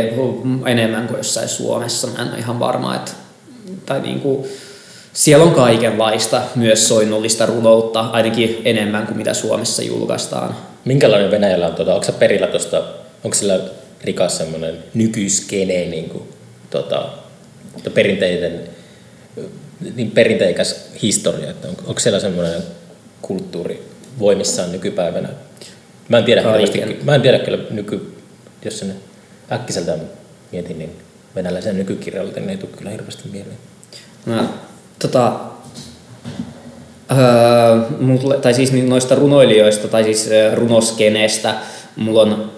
enemmän kuin jossain Suomessa. Mä en ole ihan varma, että tai niin kuin, siellä on kaikenlaista, myös soinnullista runoutta, ainakin enemmän kuin mitä Suomessa julkaistaan. minkälainen Venäjällä on, tuota, onko se perillä tuosta, onko sillä rikas semmoinen nykyskene, niin kuin, tota, perinteiden, niin perinteikäs historia, että on, onko siellä semmoinen kulttuuri voimissaan nykypäivänä? Mä en tiedä, hirveästi- mä en tiedä kyllä nyky, jos sen äkkiseltään mietin, niin venäläisen nykykirjallisuuden ei tule kyllä hirveästi mieleen. Tota, öö, mulle, tai siis noista runoilijoista tai siis öö, runoskeneestä mulla on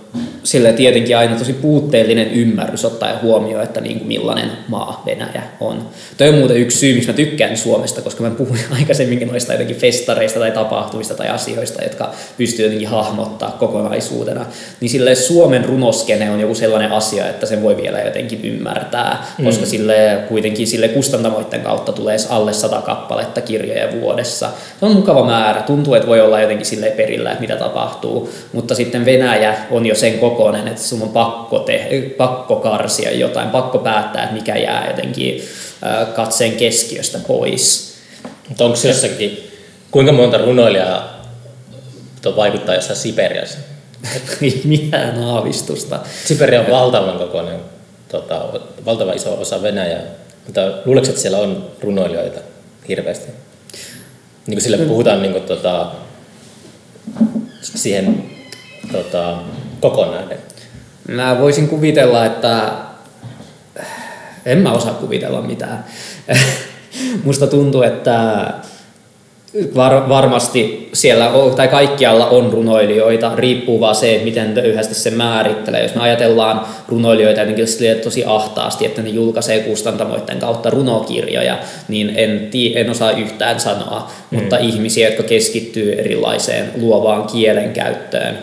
sille tietenkin aina tosi puutteellinen ymmärrys ottaen huomioon, että niin kuin millainen maa Venäjä on. Toi on muuten yksi syy, miksi mä tykkään Suomesta, koska mä puhuin [LAUGHS] aikaisemminkin noista jotenkin festareista tai tapahtumista tai asioista, jotka pystyy jotenkin hahmottaa kokonaisuutena. Niin sille Suomen runoskene on joku sellainen asia, että sen voi vielä jotenkin ymmärtää, koska sille kuitenkin sille kustantamoiden kautta tulee alle sata kappaletta kirjoja vuodessa. Se on mukava määrä. Tuntuu, että voi olla jotenkin sille perillä, että mitä tapahtuu. Mutta sitten Venäjä on jo sen kokoinen, että sun on pakko, te- pakko karsia jotain, pakko päättää, että mikä jää jotenkin katseen keskiöstä pois. Mutta onko jossakin, kuinka monta runoilijaa vaikuttaa jossain Siperiassa? Ei [LAUGHS] mitään aavistusta. Siberia on valtavan kokoinen, tota, valtavan iso osa Venäjää, mutta luuletko, että siellä on runoilijoita hirveästi? Niin kuin sille puhutaan niin kuin, tota, siihen tota, kokoon nähden. Mä voisin kuvitella, että en mä osaa kuvitella mitään. [LAUGHS] Musta tuntuu, että var, varmasti siellä on, tai kaikkialla on runoilijoita, riippuu vaan se, että miten löyhästi se määrittelee. Jos me ajatellaan runoilijoita jotenkin tosi ahtaasti, että ne julkaisee kustantamoiden kautta runokirjoja, niin en, tii, en osaa yhtään sanoa, mm. mutta ihmisiä, jotka keskittyy erilaiseen luovaan kielenkäyttöön,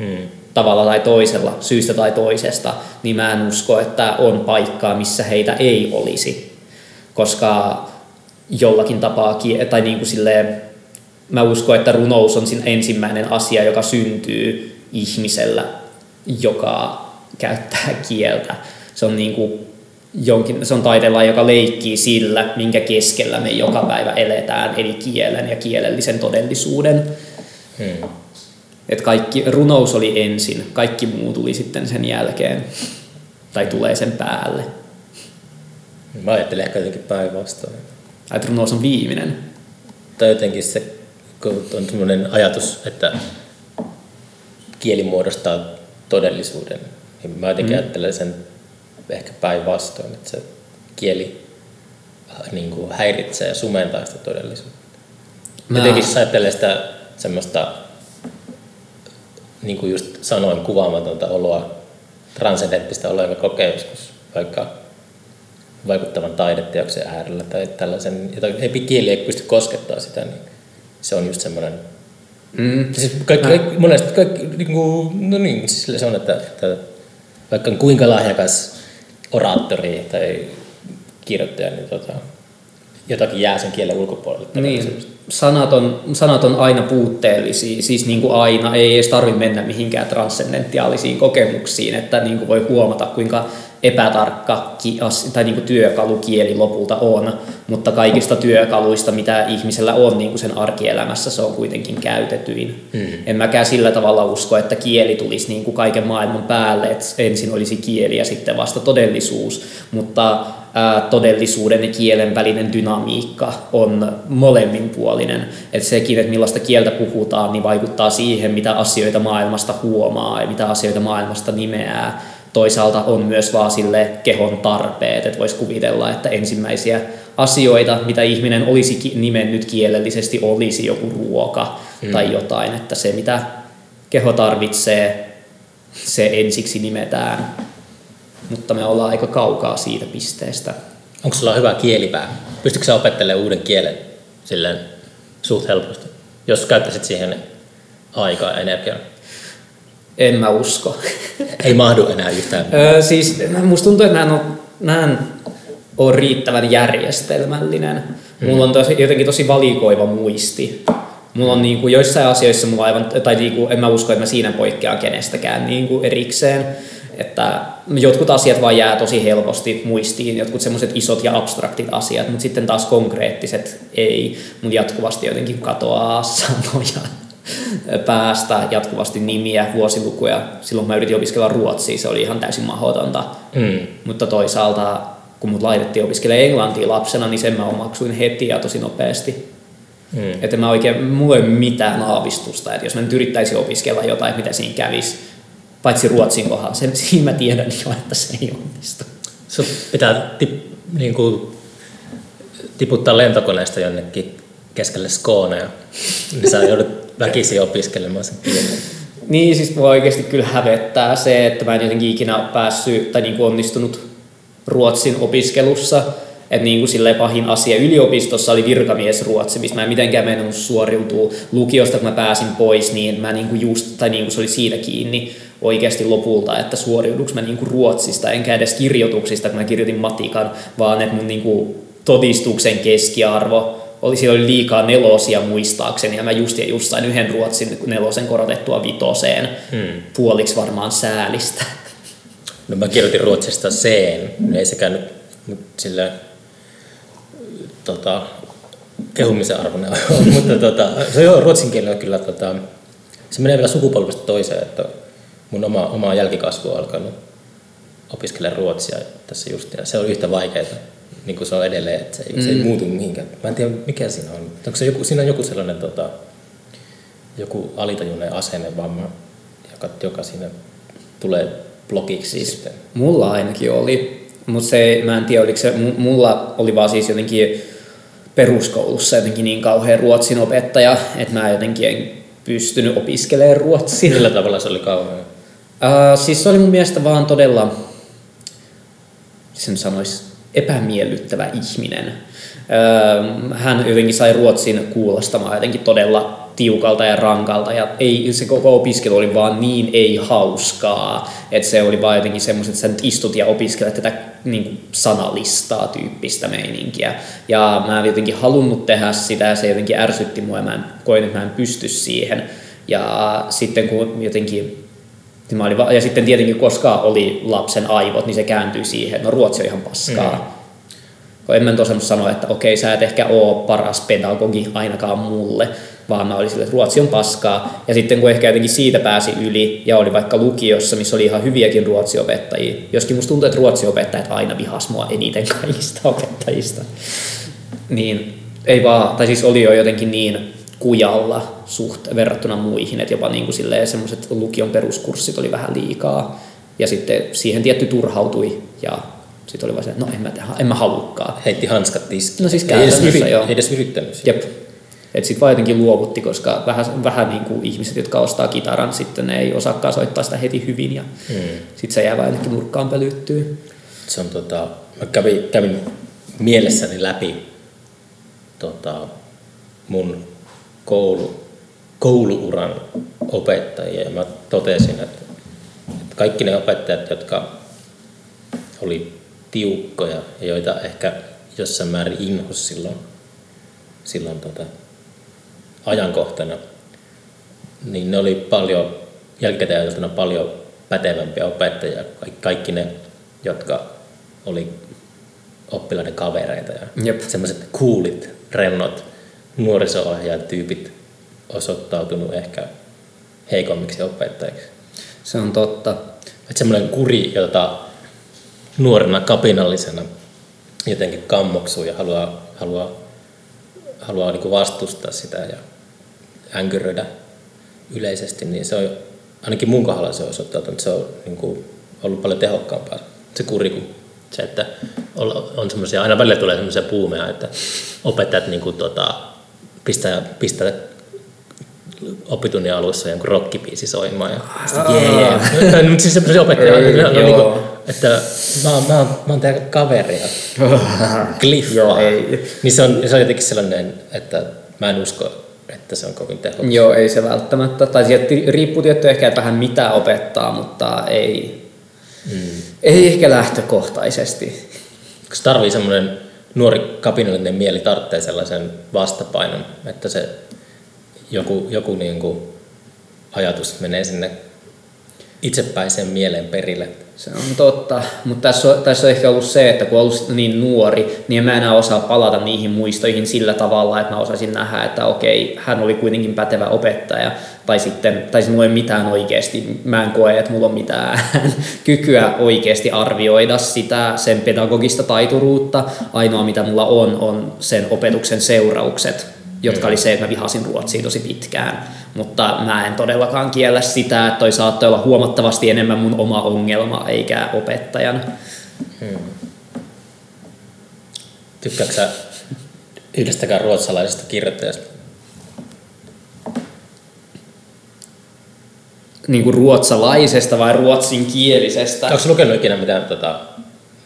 Hmm. Tavalla tai toisella, syystä tai toisesta, niin mä en usko, että on paikkaa, missä heitä ei olisi. Koska jollakin tapaa, tai niin kuin silleen, mä uskon, että runous on sin ensimmäinen asia, joka syntyy ihmisellä, joka käyttää kieltä. Se on niin kuin jonkin, se on taiteella, joka leikkii sillä, minkä keskellä me joka päivä eletään, eli kielen ja kielellisen todellisuuden. Hmm. Että kaikki, runous oli ensin, kaikki muu tuli sitten sen jälkeen. Tai tulee sen päälle. Mä ajattelen ehkä jotenkin päinvastoin. Että runous on viimeinen. Tai jotenkin se, kun on sellainen ajatus, että kieli muodostaa todellisuuden, niin mä jotenkin mm. ajattelen sen ehkä päinvastoin, että se kieli niin kuin häiritsee ja sumentaa sitä todellisuutta. Mä- Jotenkin jos ajattelee sitä semmoista, niin kuin just sanoin, kuvaamatonta oloa, transcendenttista oloa, joka kokee joskus vaikka vaikuttavan taideteoksen äärellä tai tällaisen, jota ei kieli ei pysty koskettaa sitä, niin se on just semmoinen Mm. Siis kaikki, kaikki, monesti kaikki, niin kuin, no niin, siis se on, että, että vaikka kuinka lahjakas oraattori tai kirjoittaja, niin tota, jotakin jää sen kielen ulkopuolelle. Niin, sanat on, sanat on aina puutteellisia, siis niin kuin aina, ei edes tarvitse mennä mihinkään transcendentiaalisiin kokemuksiin, että niin kuin voi huomata, kuinka epätarkka tai niin kuin työkalu kieli lopulta on, mutta kaikista työkaluista, mitä ihmisellä on niin kuin sen arkielämässä, se on kuitenkin käytetyin. Mm. En mäkään sillä tavalla usko, että kieli tulisi niin kuin kaiken maailman päälle, että ensin olisi kieli ja sitten vasta todellisuus, mutta ää, todellisuuden ja kielen välinen dynamiikka on molemminpuolinen. Että sekin, että millaista kieltä puhutaan, niin vaikuttaa siihen, mitä asioita maailmasta huomaa ja mitä asioita maailmasta nimeää. Toisaalta on myös vaan sille kehon tarpeet, että voisi kuvitella, että ensimmäisiä asioita, mitä ihminen olisi nimennyt kielellisesti, olisi joku ruoka mm. tai jotain, että se mitä keho tarvitsee, se ensiksi nimetään. Mutta me ollaan aika kaukaa siitä pisteestä. Onko sulla hyvä kielipää? Pystytkö sä opettelemaan uuden kielen silleen suht helposti? Jos käyttäisit siihen aikaa ja energiaa. En mä usko. [LAUGHS] Ei mahdu enää yhtään. Öö, siis musta tuntuu, että mä en, ole, mä en ole riittävän järjestelmällinen. Mulla on tosi, jotenkin tosi valikoiva muisti. Mulla on niinku joissain asioissa mulla aivan, tai niinku, en mä usko, että mä siinä poikkean kenestäkään niinku erikseen. Että jotkut asiat vaan jää tosi helposti muistiin, jotkut semmoiset isot ja abstraktit asiat, mutta sitten taas konkreettiset ei. Mun jatkuvasti jotenkin katoaa [LAUGHS] sanoja päästä, jatkuvasti nimiä, vuosilukuja. Silloin kun mä yritin opiskella ruotsia, se oli ihan täysin mahdotonta. Mm. Mutta toisaalta, kun mut laitettiin opiskelemaan englantia lapsena, niin sen mä omaksuin heti ja tosi nopeasti. Mm. Että mä oikein, mulla ei ole mitään aavistusta, että jos mä nyt yrittäisin opiskella jotain, mitä siinä kävisi, paitsi ruotsin kohdalla, sen siinä mä tiedän jo, että se ei onnistu. Sut pitää tip, niin kuin, tiputtaa lentokoneesta jonnekin keskelle Skånea, niin sä joudut väkisin opiskelemaan sen. Niin, siis mua oikeasti kyllä hävettää se, että mä en jotenkin ikinä päässyt tai niin kuin onnistunut ruotsin opiskelussa. Että niin kuin silleen pahin asia yliopistossa oli virkamiesruotsi, mistä mä en mitenkään meinannut suoriutua lukiosta, kun mä pääsin pois, niin mä niin kuin just, tai niin kuin se oli siitä kiinni oikeasti lopulta, että suoriuduks mä niin kuin ruotsista, enkä edes kirjoituksista, kun mä kirjoitin matikan, vaan että mun niin kuin todistuksen keskiarvo oli, siellä oli liikaa nelosia muistaakseni, ja mä just ja just sain yhden ruotsin nelosen korotettua vitoseen, Hmm. puoliksi varmaan säälistä. No mä kirjoitin ruotsista C, ei sekään nyt, nyt sillä tota, kehumisen arvoinen [LAUGHS] ole, mutta tota, se on ruotsin kielellä kyllä, tota, se menee vielä sukupolvesta toiseen, että mun oma, oma jälkikasvu on alkanut opiskella ruotsia tässä just, ja se on yhtä vaikeaa, niin kuin se on edelleen, että se ei, mm. se ei muutu mihinkään. Mä en tiedä, mikä siinä on. Onko se joku, siinä on joku sellainen tota, joku alitajuinen asennevamma, joka, joka siinä tulee blogiksi sitten. Mulla ainakin oli, mutta se, mä en tiedä, oliko se, mu- mulla oli vaan siis jotenkin peruskoulussa jotenkin niin kauhean ruotsin opettaja, että mä jotenkin en pystynyt opiskelemaan ruotsia. Millä tavalla se oli kauhean? Uh, siis se oli mun mielestä vaan todella, sen sanoisi, epämiellyttävä ihminen. Hän jotenkin sai ruotsin kuulostamaan jotenkin todella tiukalta ja rankalta ja ei, se koko opiskelu oli vaan niin ei hauskaa, että se oli vaan jotenkin semmoiset, että sä nyt istut ja opiskelet tätä niin kuin sanalistaa tyyppistä meininkiä. Ja mä en jotenkin halunnut tehdä sitä ja se jotenkin ärsytti mua ja mä en, koin, että mä en pysty siihen. Ja sitten kun jotenkin niin Mä olin va- ja sitten tietenkin, koska oli lapsen aivot, niin se kääntyi siihen, että no ruotsi on ihan paskaa. Mm. En mä nyt osannut sanoa, että okei, sä et ehkä oo paras pedagogi ainakaan mulle, vaan mä olin sille, että ruotsi on paskaa. Ja sitten kun ehkä jotenkin siitä pääsi yli ja oli vaikka lukiossa, missä oli ihan hyviäkin ruotsiopettajia, joskin musta tuntuu, että ruotsiopettajat aina vihas mua eniten kaikista opettajista. Niin ei vaan, tai siis oli jo jotenkin niin kujalla suht verrattuna muihin, että jopa niin kuin silleen semmoiset lukion peruskurssit oli vähän liikaa. Ja sitten siihen tietty turhautui ja sitten oli vaan se, että no en mä, tehdä, en mä halukkaan. Heitti hanskat tiskiin. No siis ei edes, käytännössä, yrit, joo. ei edes yrittänyt sitä. Jep. Että sitten vaan jotenkin luovutti, koska vähän, vähän niin kuin ihmiset, jotka ostaa kitaran, sitten ne ei osaakaan soittaa sitä heti hyvin ja Hmm. sitten se jää vaan jonnekin nurkkaan pölyttyy. Se on tota, mä kävin, kävin mielessäni läpi tota, mun koulu, kouluuran opettajia ja mä totesin, että, että kaikki ne opettajat, jotka oli tiukkoja ja joita ehkä jossain määrin inhos silloin, silloin tota, ajankohtana, niin ne oli paljon, jälkikäteen ajateltuna paljon pätevämpiä opettajia. Kaikki, kaikki ne, jotka oli oppilaiden kavereita ja Jep. semmoiset coolit, rennot nuoriso-ohjaajat tyypit osoittautunut ehkä heikommiksi opettajiksi. Se on totta. Että semmoinen kuri, jota nuorena kapinallisena jotenkin kammoksuu ja haluaa, haluaa, haluaa niin vastustaa sitä ja änkyröidä yleisesti, niin se on, ainakin mun kohdalla se on osoittautunut, että se on niin kuin, ollut paljon tehokkaampaa se kuri kuin se, että on semmoisia, aina välillä tulee semmoisia puumeja, että opettajat niin kuin, tota, pistää, pistää oppitunnin alussa jonkun rockibiisi soimaan. Ja sitten, jee, jee. No, mutta [LAUGHS] siis ne on joo. niin kuin, että mä, oon- mä, oon, mä oon teidän kaveri ja [LAUGHS] Cliff Joo, ei. Niin se on, se on jotenkin sellainen, että mä en usko, että se on kovin tehokas. Joo, ei se välttämättä. Tai sieltä riippuu tietty ehkä, että vähän mitä opettaa, mutta ei, mm. ei ehkä lähtökohtaisesti. Koska tarvii semmoinen nuori kapinallinen mieli tarvitsee sellaisen vastapainon, että se joku, joku niin kuin ajatus menee sinne itsepäiseen mieleen perille. Se on totta, mutta tässä on, tässä on ehkä ollut se, että kun on ollut niin nuori, niin mä enää osaa palata niihin muistoihin sillä tavalla, että mä osaisin nähdä, että okei, hän oli kuitenkin pätevä opettaja, tai sitten, tai mulla ei mitään oikeasti, mä en koe, että mulla on mitään [LAUGHS] kykyä oikeasti arvioida sitä, sen pedagogista taituruutta. Ainoa mitä mulla on, on sen opetuksen seuraukset, jotka oli se, että mä vihasin ruotsia tosi pitkään. Mutta mä en todellakaan kiellä sitä, että toi saattoi olla huomattavasti enemmän mun oma ongelma, eikä opettajan. Hmm. Tykkäätkö sä yhdestäkään ruotsalaisesta kirjoittajasta? Niin kuin ruotsalaisesta vai ruotsinkielisestä? Onko lukenut ikinä mitään tota...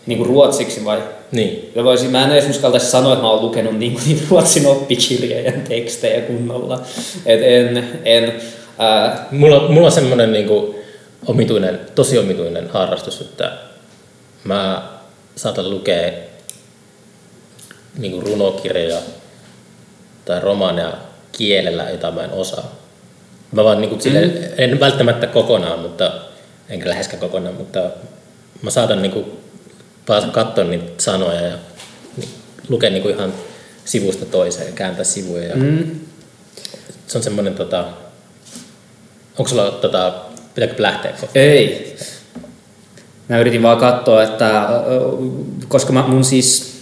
Niin kuin ruotsiksi vai? Niin. Ja voisin, mä en edes uskaltaisi sanoa, että mä oon lukenut niin kuin niitä ruotsin oppikirjojen tekstejä kunnolla. Et en, en, ää... mulla, mulla on semmoinen niin kuin omituinen, tosi omituinen harrastus, että mä saatan lukea niin kuin runokirjoja tai romaaneja kielellä, jota mä en osaa. Mä vaan niin kuin sille, mm. en välttämättä kokonaan, mutta enkä läheskään kokonaan, mutta mä saatan niin kuin vaan katsoa niitä sanoja ja lukea niin kuin ihan sivusta toiseen ja kääntää sivuja. Ja mm. Se on semmoinen, tota, onko sulla, tota, pitääkö lähteä? Ei. Mä yritin vaan katsoa, että koska mä, mun siis,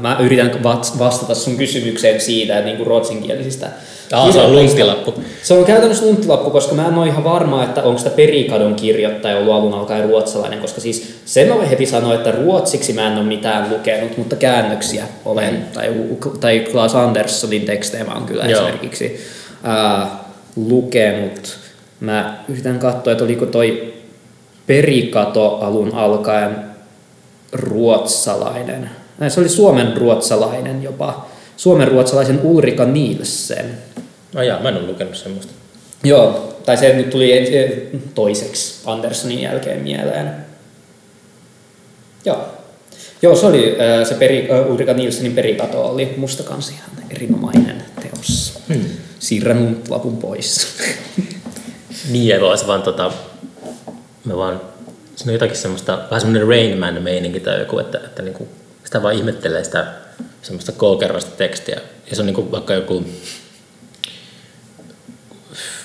mä yritän vastata sun kysymykseen siitä niin kuin ruotsinkielisistä Aa, se on lunttilappu. Se on käytännössä lunttilappu, koska mä en ole ihan varma, että onko sitä perikadon kirjoittaja ollut alun alkaen ruotsalainen, koska siis sen mä heti sanoa, että ruotsiksi mä en ole mitään lukenut, mutta käännöksiä olen, mm. tai, tai Klaas Anderssonin tekstejä mä oon kyllä Joo. esimerkiksi ää, lukenut. Mä yritän katsoa, että oliko toi perikato alun alkaen ruotsalainen. Se oli Suomen ruotsalainen jopa. Suomen ruotsalaisen Ulrika Nielsen. No jaa, mä en ole lukenut semmoista. Joo, tai se nyt tuli toiseksi Andersonin jälkeen mieleen. Joo. Joo, se oli se peri, Ulrika Nielsenin perikato oli musta kanssa ihan erinomainen teos. Hmm. Siirrän lapun pois. [LAUGHS] niin, ei se vaan tota, me vaan, siinä on jotakin semmoista, vähän semmoinen Rain Man meininki tai joku, että, että niinku, sitä vaan ihmettelee sitä semmoista kookerrasta tekstiä. Ja se on niinku vaikka joku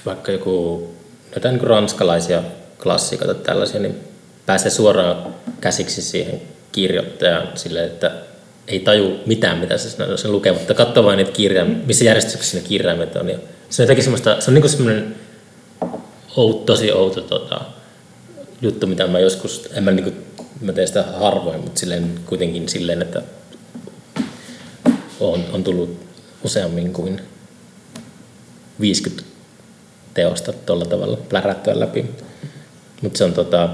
vaikka joku jotain niin ranskalaisia klassikoita tällaisia, niin pääsee suoraan käsiksi siihen kirjoittajan sille, että ei taju mitään, mitä se sanoo sen lukee, mutta katsoo vain niitä kirjaimia, missä järjestyksessä ne kirjaimet on. Ja se on jotenkin semmoista, se on niin semmoinen out, tosi outo tota, juttu, mitä mä joskus, en mä, niin kuin, mä teen sitä harvoin, mutta silleen, kuitenkin silleen, että on, on tullut useammin kuin 50 teosta tuolla tavalla plärättyä läpi. Mutta se on tota...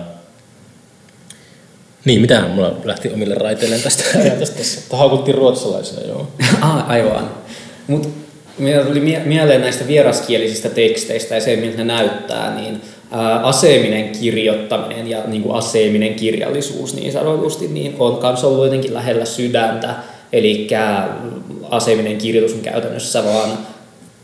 Niin, mitä mulla lähti omille raiteille tästä [LAUGHS] ajatusta tässä. Haukuttiin ruotsalaisena, joo. [LAUGHS] ah, aivan. Mutta Meillä tuli mieleen näistä vieraskielisistä teksteistä ja se, miltä ne näyttää, niin aseeminen kirjoittaminen ja niin kuin aseeminen kirjallisuus niin sanotusti niin on myös ollut jotenkin lähellä sydäntä. Eli aseeminen kirjoitus on käytännössä vaan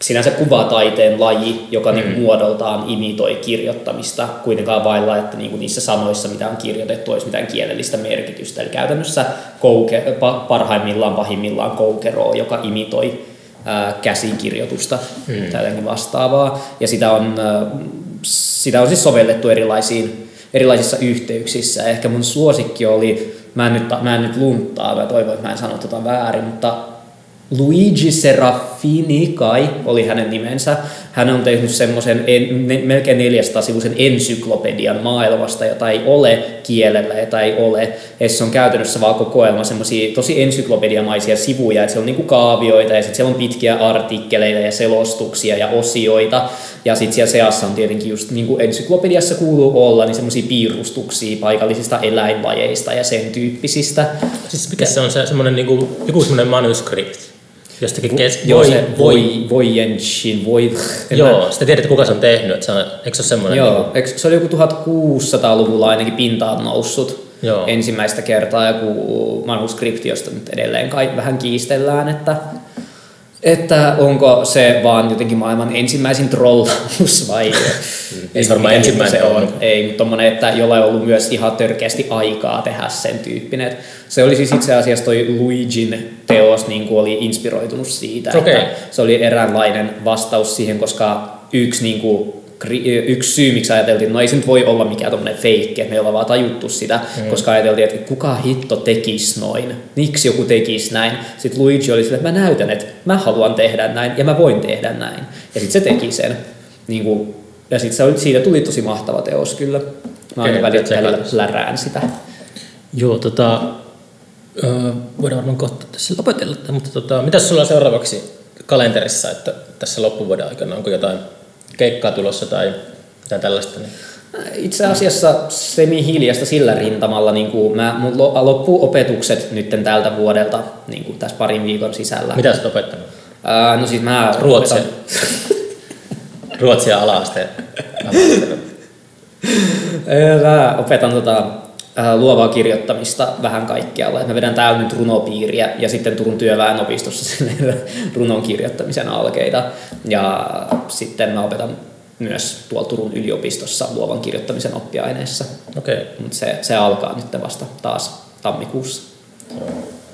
sinänsä kuvataiteen laji, joka niinku mm. niin muodoltaan imitoi kirjoittamista, kuitenkaan vailla, että niin kuin niissä sanoissa, mitä on kirjoitettu, olisi mitään kielellistä merkitystä. Eli käytännössä kouke, parhaimmillaan, pahimmillaan koukeroa, joka imitoi ää, käsikirjoitusta mm. tai jotenkin vastaavaa. Ja sitä on, ää, sitä on siis sovellettu erilaisiin, erilaisissa yhteyksissä. Ehkä mun suosikki oli, mä en nyt, mä en nyt lunttaa, mä toivon, että mä en sano tota väärin, mutta Luigi Serafini kai oli hänen nimensä. Hän on tehnyt semmoisen melkein 400-sivuisen ensyklopedian maailmasta, jota ei ole kielellä, jota ei ole. Ja se on käytännössä vaan kokoelma semmoisia tosi ensyklopediamaisia sivuja, että siellä on niinku kaavioita ja sitten siellä on pitkiä artikkeleita ja selostuksia ja osioita. Ja sitten siellä seassa on tietenkin just niin kuin ensyklopediassa kuuluu olla, niin semmoisia piirustuksia paikallisista eläinlajeista ja sen tyyppisistä. Siis mikä se on se semmoinen niinku, joku semmoinen manuskripti? Jostakin kes... Joo, voi, se voi, voi, Voyenshin, voi... en mä- Joo, sitten tiedät, kuka se on tehnyt. Että se on, eikö se ole semmoinen? Joo, eikö, se oli joku 1600-luvulla ainakin pintaan noussut Joo. ensimmäistä kertaa joku manuskripti, josta nyt edelleen kai vähän kiistellään, että, että onko se vaan jotenkin maailman ensimmäisin trollaus [LAUGHS] vai Ei se varmaan ensimmäinen se on. Ei, mutta tommonen, että jolla ei ollut myös ihan törkeästi aikaa tehdä sen tyyppinen. Se oli siis itse asiassa toi Luigin teos niin kuin oli inspiroitunut siitä, Okei. että se oli eräänlainen vastaus siihen, koska yksi, niin kuin, yksi syy, miksi ajateltiin, että no ei se nyt voi olla mikään tommonen feikki, että me ollaan vaan tajuttu sitä, mm. koska ajateltiin, että kuka hitto tekisi noin, miksi joku tekisi näin. Sitten Luigi oli sillä, että mä näytän, että mä haluan tehdä näin ja mä voin tehdä näin. Ja sitten se teki sen. Niin kuin, ja sitten siitä tuli tosi mahtava teos kyllä. Mä aina välillä lärään sitä. Joo, tota, öö, voidaan varmaan kohta tässä lopetella, mutta tota, mitä sulla on seuraavaksi kalenterissa, että tässä loppuvuoden aikana onko jotain keikkaa tulossa tai jotain tällaista? Niin. Itse asiassa semi-hiljasta sillä rintamalla, niin kuin mä, mun lo- loppuu opetukset nyt tältä vuodelta niin kuin tässä parin viikon sisällä. Mitä sä opettanut? Ää, no siis mä Ruotsia. Ruotsia ala-aste. ala-aste. [LAUGHS] Ää, Mä opetan tota, luovaa kirjoittamista vähän kaikkialla. Mä vedän täällä nyt runopiiriä ja sitten Turun työväenopistossa [LAUGHS] runon kirjoittamisen alkeita. Ja sitten mä opetan myös tuolla Turun yliopistossa luovan kirjoittamisen oppiaineessa. Okei, okay. Mutta se, se alkaa nyt vasta taas tammikuussa.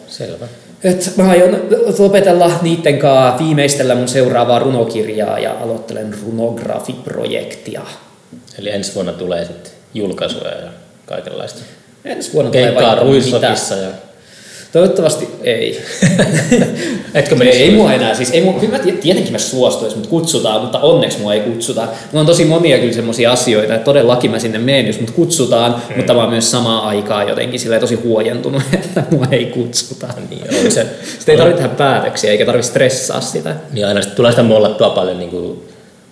selvä. Et mä aion lopetella niitten kanssa viimeistellä mun seuraavaa runokirjaa ja aloittelen runografiprojektia. Eli ensi vuonna tulee sitten julkaisuja ja kaikenlaista. Ensi vuonna Keikkaa vaikka Ruissokissa ja... Toivottavasti ei. [LAUGHS] Etkö ei, menisi ei mua enää. Siis ei mua, kyllä mä tiet- tietenkin mä suostuisin, mutta kutsutaan, mutta onneksi mua ei kutsuta. Mulla on tosi monia kyllä semmoisia asioita, että todellakin mä sinne menen, jos mut kutsutaan, hmm. mutta mä oon myös samaan aikaan jotenkin silleen tosi huojentunut, [LAUGHS] että mua ei kutsuta. Niin, se, Sitten ei tarvitse tehdä päätöksiä eikä tarvitse stressaa sitä. niin aina sit tulee sitä mollattua paljon niin kuin,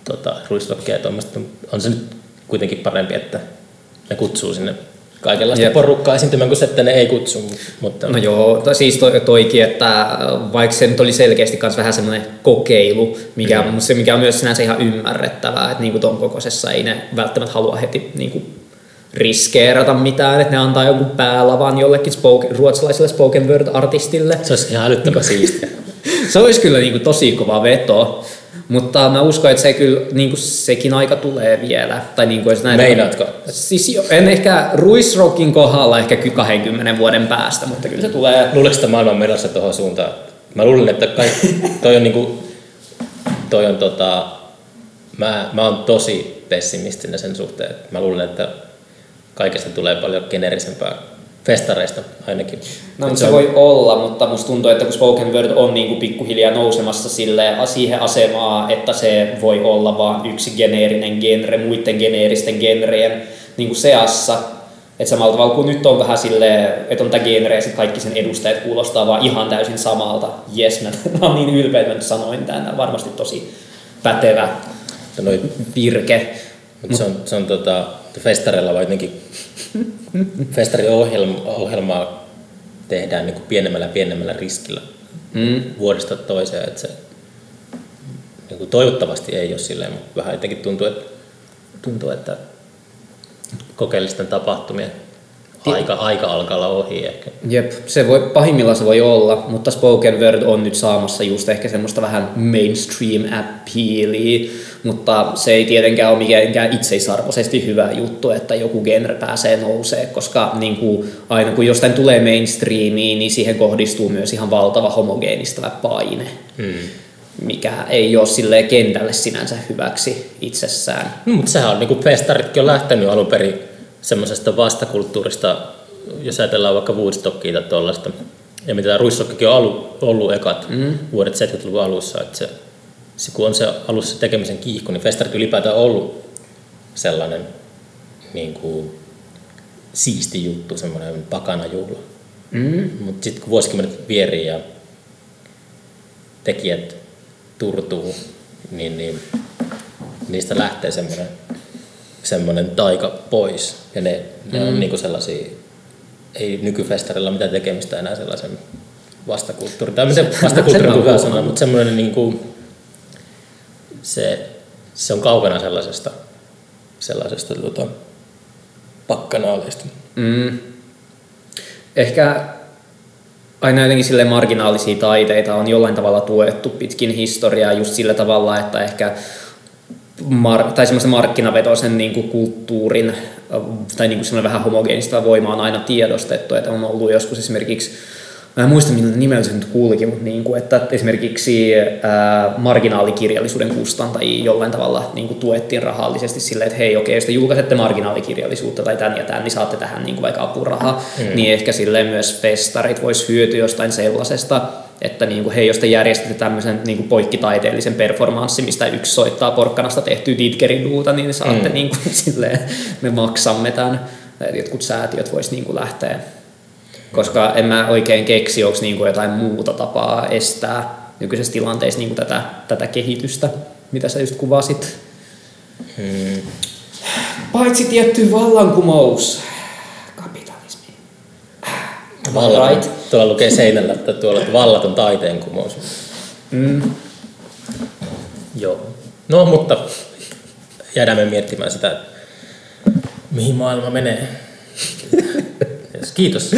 tota, ruistokkia ja tuommoista. On se nyt kuitenkin parempi, että ne kutsuu sinne kaikenlaista Jep. porukkaa esiintymään, kuin se, että ne ei kutsu. Mutta No joo, to- siis toi, toikin, että vaikka se nyt oli selkeästi myös vähän semmoinen kokeilu, mikä, mm. se, mikä on myös sinänsä ihan ymmärrettävää, että niinku ton kokoisessa ei ne välttämättä halua heti niinku riskeerata mitään, että ne antaa jonkun päälavan jollekin spoken, ruotsalaiselle spoken word artistille. se olisi ihan älyttömän siistiä. [LAUGHS] Se olisi kyllä niinku tosi kova veto, mutta mä uskon, että se kyllä, niinku sekin aika tulee vielä. Tai niinku, jos näin Meinaatko? Siis jo, en ehkä Ruisrockin kohdalla ehkä ky- 20 vuoden päästä, mutta kyllä se tulee. Luuletko, että maailma on menossa tuohon suuntaan? Mä luulen, että kaikki, [LAUGHS] toi on niinku, toi on tota, mä, mä oon tosi pessimistinen sen suhteen. Mä luulen, että kaikesta tulee paljon generisempää festareista ainakin. No, Et mutta se voi olla, mutta musta tuntuu, että kun spoken word on niin kuin pikkuhiljaa nousemassa sille, siihen asemaan, että se voi olla vain yksi geneerinen genre muiden geneeristen genreen niin kuin seassa. Että samalla tavalla kuin nyt on vähän silleen, että on tämä genre ja sit kaikki sen edustajat kuulostaa vaan ihan täysin samalta. Jes, mä, [LAUGHS] mä oon niin ylpeä, että mä sanoin tämän. Tämä on varmasti tosi pätevä noi, virke. mut se on, se on tota, festareilla vaan jotenkin, [LAUGHS] festariohjelmaa tehdään niin pienemmällä ja pienemmällä riskillä Mm. vuodesta toiseen. Että se, niin kuin toivottavasti ei ole silleen, mutta vähän jotenkin tuntuu, että, tuntuu, että kokeellisten tapahtumien aika, aika alkaa olla ohi ehkä. Jep, se voi, pahimmillaan se voi olla, mutta spoken word on nyt saamassa just ehkä semmoista vähän mainstream appealia, mutta se ei tietenkään ole mikään itseisarvoisesti hyvä juttu, että joku genre pääsee nousee, koska niin kuin, aina kun jostain tulee mainstreamiin, niin siihen kohdistuu myös ihan valtava homogeenistävä paine, Hmm. mikä ei ole silleen kentälle sinänsä hyväksi itsessään. No, mutta sehän on, niin kuin festaritkin on lähtenyt alun perin semmoisesta vastakulttuurista, jos ajatellaan vaikka Woodstockia tai tuollaista, ja mitä Ruissokkikin on ollut, ollut ekat mm. vuodet 70-luvun alussa, että se, se, kun on se alussa tekemisen kiihko, niin festarit ylipäätään on ollut sellainen niin kuin, siisti juttu, semmoinen pakanajuhla. Mm. Mutta sitten kun vuosikymmenet vierii ja tekijät turtuu, niin, niin niistä lähtee semmoinen, semmoinen taika pois. Ja ne, ne on niinku sellaisia, ei nykyfestarilla mitään tekemistä enää sellaisen vastakulttuuri. Tai miten vastakulttuuri on hyvä sana, mutta semmoinen niin kuin, se, se on kaukana sellaisesta, sellaisesta tota, pakkanaaleista. Mm. Ehkä aina jotenkin sille marginaalisia taiteita on jollain tavalla tuettu pitkin historiaa just sillä tavalla, että ehkä mar- tai semmoisen markkinavetoisen niin kuin kulttuurin äh, tai niin kuin semmoinen vähän homogeenista voimaa on aina tiedostettu, että on ollut joskus esimerkiksi Mä en muista, millä nimellä se nyt kuulikin, mutta niin kuin, että esimerkiksi ää, marginaalikirjallisuuden kustantajia jollain tavalla niin kuin tuettiin rahallisesti silleen, että hei, okei, jos te julkaisette marginaalikirjallisuutta tai tämän ja tämän, niin saatte tähän niin kuin vaikka apurahaa. Mm. Niin ehkä silleen myös festarit vois hyötyä jostain sellaisesta, että niin kuin, hei, jos te järjestätte tämmöisen niin kuin poikkitaiteellisen performanssin, mistä yksi soittaa porkkanasta tehtyä didgeriduuta, niin saatte mm. niin kuin, [LAUGHS] silleen, me maksamme tämän. Jotkut säätiöt vois niin kuin lähteä koska en mä oikein keksi, onko niinku jotain muuta tapaa estää nykyisessä tilanteessa niinku tätä, tätä kehitystä, mitä sä just kuvasit. Hmm. Paitsi tietty vallankumous. Kapitalismi. Vallat, Right. Tuolla lukee seinällä, että tuolla että vallat on taiteen kumous. Mm. Joo. No, mutta jäädään me miettimään sitä, että mihin maailma menee. [LAUGHS] Kiitos.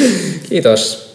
Kiitos.